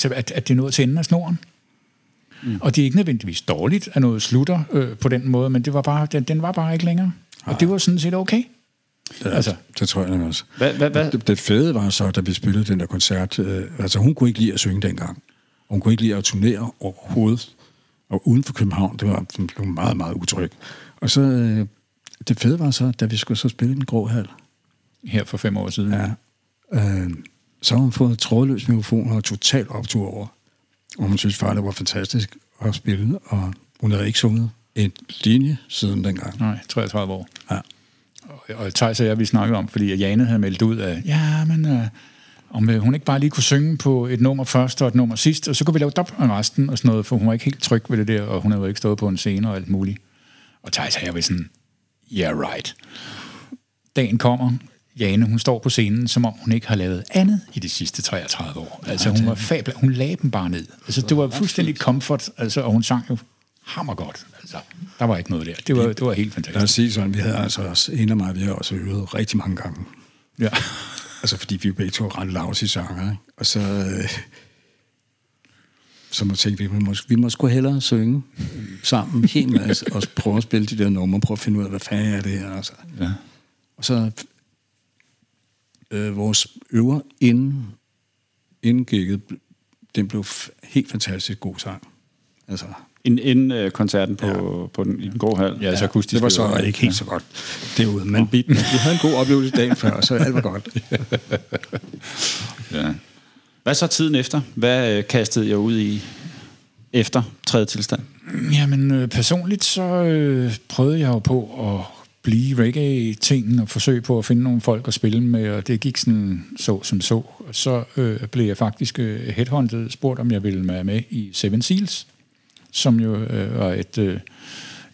at, at det er noget til enden af snoren. Mm. Og det er ikke nødvendigvis dårligt, at noget slutter øh, på den måde, men det var bare, den, den var bare ikke længere. Og det var sådan set okay. Ja, Altså. det tror jeg nemlig også. Hvad, hvad, hvad? Det, det fede var så, da vi spillede den der koncert, øh, altså hun kunne ikke lide at synge dengang. Hun kunne ikke lide at turnere overhovedet. Og uden for København, det var, det blev meget, meget utryg. Og så, øh, det fede var så, da vi skulle så spille i den grå hal, Her for fem år siden. ja, øh, så har hun fået trådløs mikrofon og total optur over. Og hun synes faktisk, det var fantastisk at spille, og hun havde ikke sunget en linje siden dengang. Nej, 33 år. Ja. Og, og Thijs og jeg, vi snakkede om, fordi Jane havde meldt ud af, ja, men øh, om øh, hun ikke bare lige kunne synge på et nummer først og et nummer sidst, og så kunne vi lave dop af resten og sådan noget, for hun var ikke helt tryg ved det der, og hun havde jo ikke stået på en scene og alt muligt. Og Thijs og jeg var sådan, yeah, right. Dagen kommer, Jane, hun står på scenen, som om hun ikke har lavet andet i de sidste 33 år. Altså, hun var fabel. Hun lagde dem bare ned. Altså, det var fuldstændig comfort, altså, og hun sang jo hammer godt. Altså, der var ikke noget der. Det var, det var helt Lad os fantastisk. sige sådan, vi havde altså også, en af mig, vi har også øvet rigtig mange gange. Ja. [LAUGHS] Altså, fordi vi jo begge to ret lavs i sanger, ikke? Og så... Øh, så må tænke, vi må, vi må sgu hellere synge sammen en hel masse, og prøve at spille de der numre, prøve at finde ud af, hvad fanden er det her, altså. ja. Og så øh, vores øver inden, inden gigget, den blev f- helt fantastisk god sang. Altså, Inden, inden øh, koncerten på, ja. på den, i den grå hal. Ja, så akustisk. det var så øver. ikke helt så godt derude, men vi, vi havde en god oplevelse dagen før, så alt var godt. [LAUGHS] Ja. Hvad så tiden efter? Hvad øh, kastede jeg ud i efter tredje tilstand? Jamen, øh, personligt så øh, prøvede jeg jo på at blive reggae-tingen og forsøge på at finde nogle folk at spille med, og det gik sådan så som så. Og så øh, blev jeg faktisk øh, headhunted, spurgt om jeg ville være med i Seven Seals, som jo øh, var et, øh,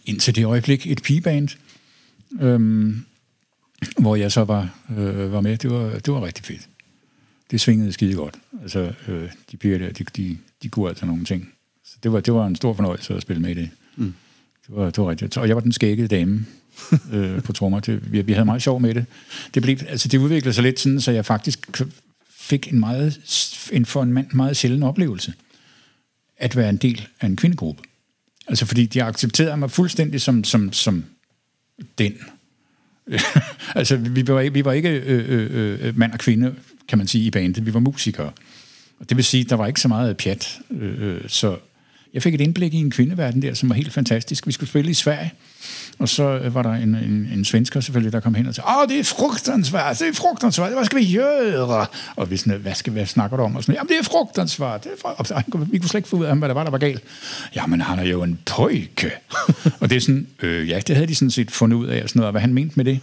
indtil det øjeblik, et pigeband, øhm, hvor jeg så var, øh, var med. Det var, det var rigtig fedt. Det svingede skide godt. Altså, øh, de piger der, de, de, de kunne altså nogle ting. Så det var, det var en stor fornøjelse at spille med i det. Mm. Det, var, det var rigtigt. Og jeg var den skækkede dame [LAUGHS] øh, på trommer. Det, vi, vi havde meget sjov med det. Det, blev, altså, det udviklede sig lidt sådan, så jeg faktisk fik en, meget, en for en mand meget sjælden oplevelse at være en del af en kvindegruppe. Altså fordi de accepterede mig fuldstændig som, som, som den. [LAUGHS] altså vi var, vi var ikke øh, øh, øh, mand og kvinde, kan man sige, i bandet. Vi var musikere. Og det vil sige, der var ikke så meget pjat. Øh, øh så jeg fik et indblik i en kvindeverden der, som var helt fantastisk. Vi skulle spille i Sverige, og så øh, var der en, en, en svensker selvfølgelig, der kom hen og sagde, åh, det er frugtansvært, det er frugtansvært, hvad skal vi gøre? Og vi sådan, hvad, skal, hvad snakker du om? Og sådan, Jamen, det er frugtansvært. Det er frugtansvært. Og vi kunne slet ikke få ud af ham, hvad der var, der var galt. Jamen, han er jo en pojke. [LAUGHS] og det er sådan, øh, ja, det havde de sådan set fundet ud af, og sådan noget, og hvad han mente med det.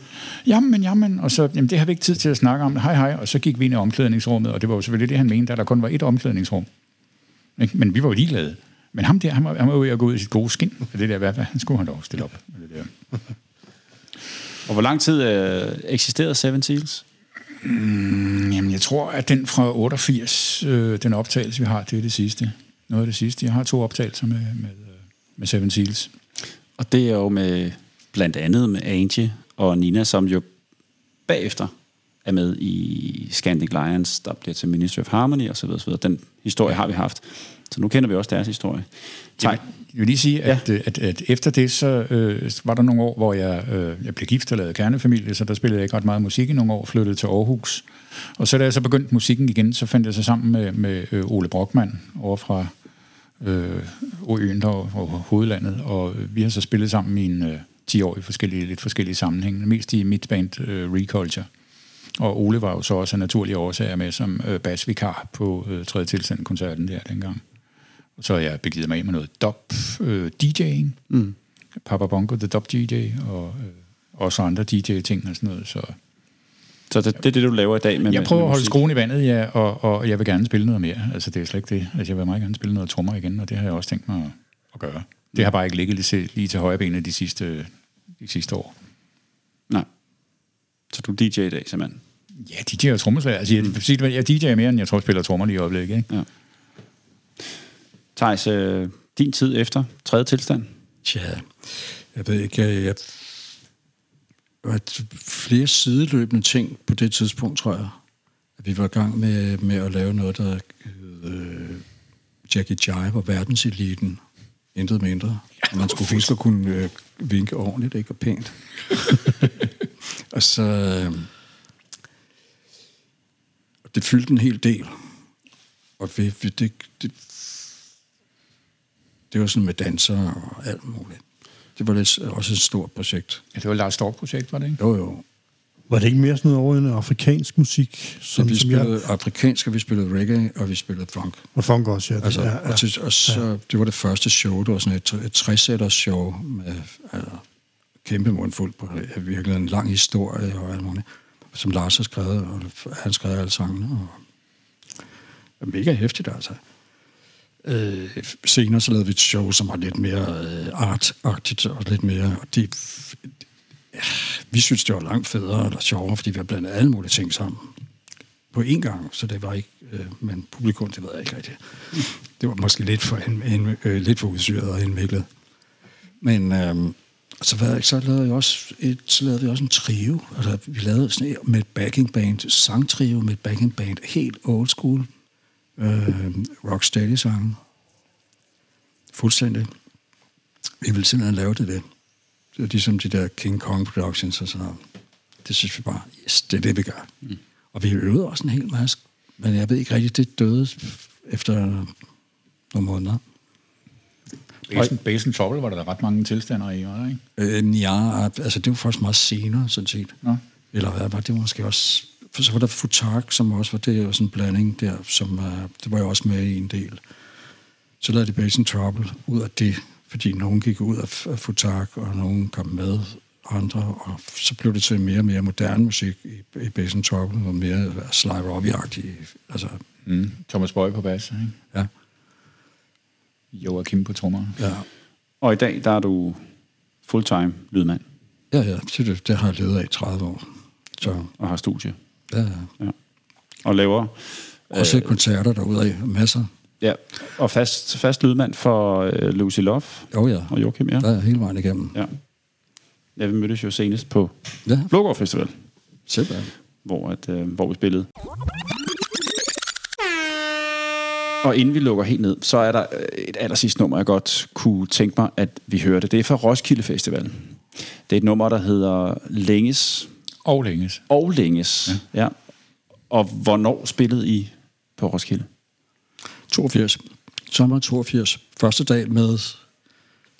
Jamen, jamen, og så, jamen, det har vi ikke tid til at snakke om. Hej, hej. Og så gik vi ind i omklædningsrummet, og det var jo selvfølgelig det, han mente, at der kun var et omklædningsrum. Men vi var jo ligeglade. Men ham der, han var, han var jo ved at gå ud i sit gode skin. For det der, hvad, hvad han skulle han dog stille op med det der. [LAUGHS] Og hvor lang tid øh, eksisterede Seven Seals? Mm, Jamen, jeg tror, at den fra 88, øh, den optagelse, vi har, det er det sidste. Noget af det sidste. Jeg har to optagelser med, med, øh, med Seven Seals. Og det er jo med blandt andet med Angie og Nina, som jo bagefter er med i Scandic Lions, der bliver til Ministry of Harmony så videre. Den historie har vi haft. Så nu kender vi også deres historie. Tak. Jeg vil lige sige, at, ja. at, at efter det, så øh, var der nogle år, hvor jeg, øh, jeg blev gift og lavede kernefamilie, så der spillede jeg ikke ret meget musik i nogle år, flyttede til Aarhus. Og så da jeg så begyndte musikken igen, så fandt jeg så sammen med, med øh, Ole Brockmann over fra øh, øen der og hovedlandet, og øh, vi har så spillet sammen i en øh, 10 år i forskellige, lidt forskellige sammenhænge, mest i mit band øh, Reculture. Og Ole var jo så også af naturlige årsager med som øh, basvikar på øh, tredje tilsendt koncerten der dengang. Så jeg begivet mig af med noget dub øh, DJ'ing. Mm. Papa Bongo, the dub DJ, og øh, også andre DJ-ting og sådan noget. Så Så det, det er det, du laver i dag? Med, jeg prøver at holde skruen i vandet, ja, og, og jeg vil gerne spille noget mere. Altså, det er slet ikke det. Altså, jeg vil meget gerne spille noget trommer igen, og det har jeg også tænkt mig at, at gøre. Det har bare ikke ligget lige, lige til højre benet de sidste, de sidste år. Nej. Så du er DJ i dag, simpelthen? Ja, DJ og trommeslager. Altså, jeg, mm. jeg DJ'er mere, end jeg tror, jeg spiller trommer lige i øjeblikket. Ikke? Ja. Thijs, øh, din tid efter tredje tilstand? Tja, jeg ved ikke, jeg, jeg var flere sideløbende ting på det tidspunkt, tror jeg. At vi var i gang med, med at lave noget, der hed øh, Jackie Jive og verdenseliten. Intet mindre. Og man skulle huske at kunne øh, vinke ordentligt, ikke? Og pænt. [LAUGHS] og så... Øh, det fyldte en hel del. Og vi, vi, det, det, det var sådan med danser og alt muligt. Det var lidt, også et stort projekt. Ja, det var Lars Stork-projekt, var det ikke? Jo, jo. Var det ikke mere sådan noget over en afrikansk musik? Så Som, vi som jeg, spillede afrikansk, og vi spillede reggae, og vi spillede funk. og funk også, ja. Det, Altså, ja, ja, ja. Og, til, og så, det var det første show, det var sådan et, et træsætters show med altså, kæmpe mundfuld på det. Virkelig en lang historie og alt muligt, som Lars har skrevet, og han skrev alle sangene. Og, og mega hæftigt, altså. Øh, senere så lavede vi et show, som var lidt mere øh, artagtigt og lidt mere... Og det, vi synes, det var langt federe eller sjovere, fordi vi har blandet alle mulige ting sammen på én gang, så det var ikke, øh, men publikum, det ved jeg ikke rigtigt. Det var måske lidt for, en, en, øh, lidt for udsyret og indviklet. Men øh, så, hvad, så, lavede jeg også et, så lavede vi også en trio. Altså, vi lavede sådan et, med et backing band, sangtrio med et backing band, helt old school, øh, rocksteady sange. Fuldstændig. Vi ville simpelthen lave det det. Det er ligesom de der King Kong Productions og sådan noget. Det synes vi bare, yes, det er det, vi gør. Mm. Og vi øvede også en hel masse, men jeg ved ikke rigtigt, det døde efter nogle måneder. Basen, Basen Trouble var der ret mange tilstandere i, var der ikke? Øh, ja, altså det var faktisk meget senere, sådan set. Nå. Eller hvad var det måske også... For så var der Futark, som også var det, var sådan en blanding der, som uh, det var jeg også med i en del. Så lavede de Basin Trouble ud af det, fordi nogen gik ud af, af Futark, og nogen kom med andre, og så blev det til mere og mere moderne musik i, i Basin Trouble, og mere Sly Robbie-agtig. Altså, Mm. Thomas Bøje på bas, ikke? ja, Joachim på trommer. ja. Og i dag, der er du fulltime lydmand Ja, ja, det, det har jeg levet af i 30 år. Så, og har studie. Ja, ja. Og laver... Også øh, koncerter derude af, masser. Ja, og fast, fast lydmand for øh, Lucy Love Jo, ja. og Joachim, ja. Der er hele vejen igennem. ja. Ja, vi mødtes jo senest på Ja, Blågård Festival, simpelthen. hvor, at, øh, hvor vi spillede. Og inden vi lukker helt ned, så er der øh, et allersidste nummer, jeg godt kunne tænke mig, at vi hørte. Det er fra Roskilde Festival. Det er et nummer, der hedder Længes Og længes. og Længes. Ja. ja. Og hvornår spillede I på Roskilde? 82. sommer 82, første dag med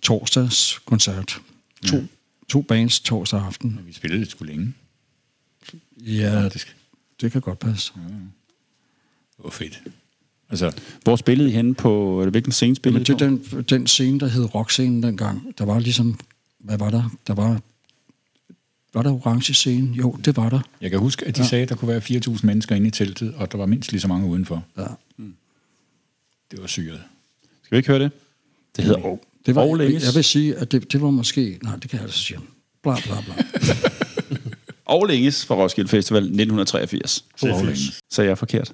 torsdags koncert. To, Mm. to bands torsdag aften. Vi spillede det sgu længe. Ja, Faktisk. det kan godt passe. Det var fedt. Altså, Hvor spillede I henne på, eller hvilken scene Men spillede det I er på? den, den scene, der hed rockscenen dengang. Der var ligesom, hvad var der? Der var, var der orange scene? Jo, det var der. jeg kan huske, at de ja. sagde, at der kunne være 4.000 mennesker inde i teltet, og der var mindst lige så mange udenfor. Ja. Det var syret. Skal vi ikke høre det? Det hedder oh. Det var, længes. jeg vil sige, at det, det var måske... Nej, det kan jeg altså sige. Bla, bla, bla. [LAUGHS] Og længes fra Roskilde Festival 1983. Længes. Så jeg er forkert.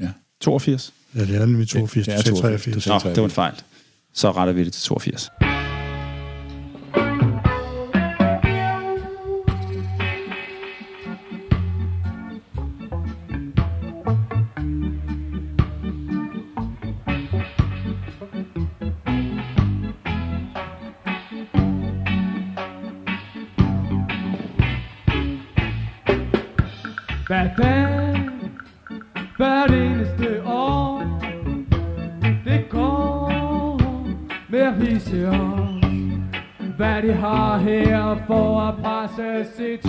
Ja. 82? Ja, det er nemlig 82 Det er til 82. 83. Det Nå, er det var en fejl. Så retter vi det til 82. blessed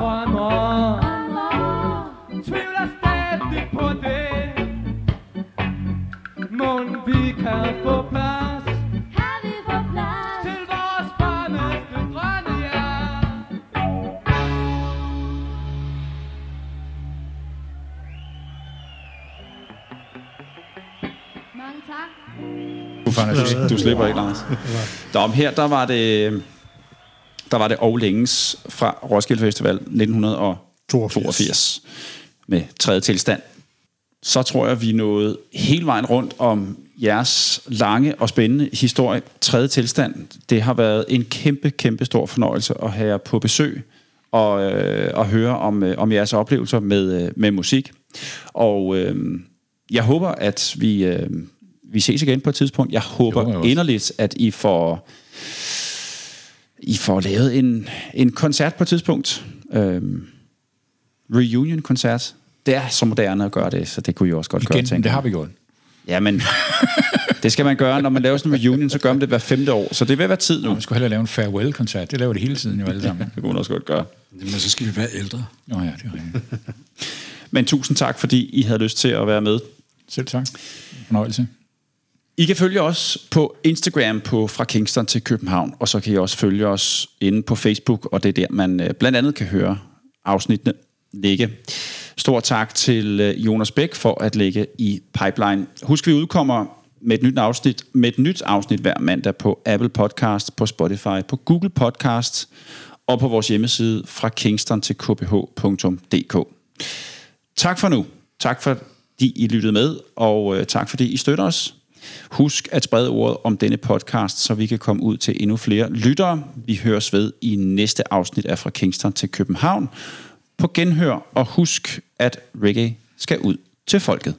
drømmer. Tvivler stadig på det Mon vi kan få plads Kan vi få plads? til vores varmeste drømme, ja. Mange tak. Du, Du slipper ikke, Lars. [LAUGHS] Nå, her der var det, der var det og længes fra Roskilde Festival 1982 med tredje tilstand. Så tror jeg, vi nåede hele vejen rundt om jeres lange og spændende historie, tredje tilstand. Det har været en kæmpe, kæmpe stor fornøjelse at have jer på besøg og, øh, og høre om, øh, om jeres oplevelser med, øh, med musik. Og øh, jeg håber, at vi, øh, vi ses igen på et tidspunkt. Jeg håber, også. inderligt, at I får, I får lavet en, en koncert på et tidspunkt. Øh, Reunion-koncert. Det er så moderne at gøre det, så det kunne I også godt gøre, Igen, tænker det har vi gjort. Ja, men [LAUGHS] det skal man gøre, når man laver sådan en reunion, så gør man det hver femte år. Så det vil være tid nu. Vi skulle hellere lave en farewell-koncert. Det laver det hele tiden jo alle sammen. [LAUGHS] Det kunne man også godt gøre. Men så skal vi være ældre. Nå ja, det er rigtigt. Men tusind tak, fordi I havde lyst til at være med. Selv tak. Fornøjelse. I kan følge os på Instagram på Fra Kingston til København, og så kan I også følge os inde på Facebook, og det er der, man øh, blandt andet kan høre afsnittene ligge. Stor tak til øh, Jonas Bæk for at ligge i pipeline. Husk, vi udkommer med et nyt afsnit, med et nyt afsnit hver mandag på Apple Podcast, på Spotify, på Google Podcast og på vores hjemmeside fra kingston til kph.dk. Tak for nu. Tak fordi I lyttede med, og øh, tak fordi I støtter os. Husk at sprede ordet om denne podcast, så vi kan komme ud til endnu flere lyttere. Vi høres ved i næste afsnit af Fra Kingston til København. På genhør, og husk, at reggae skal ud til folket.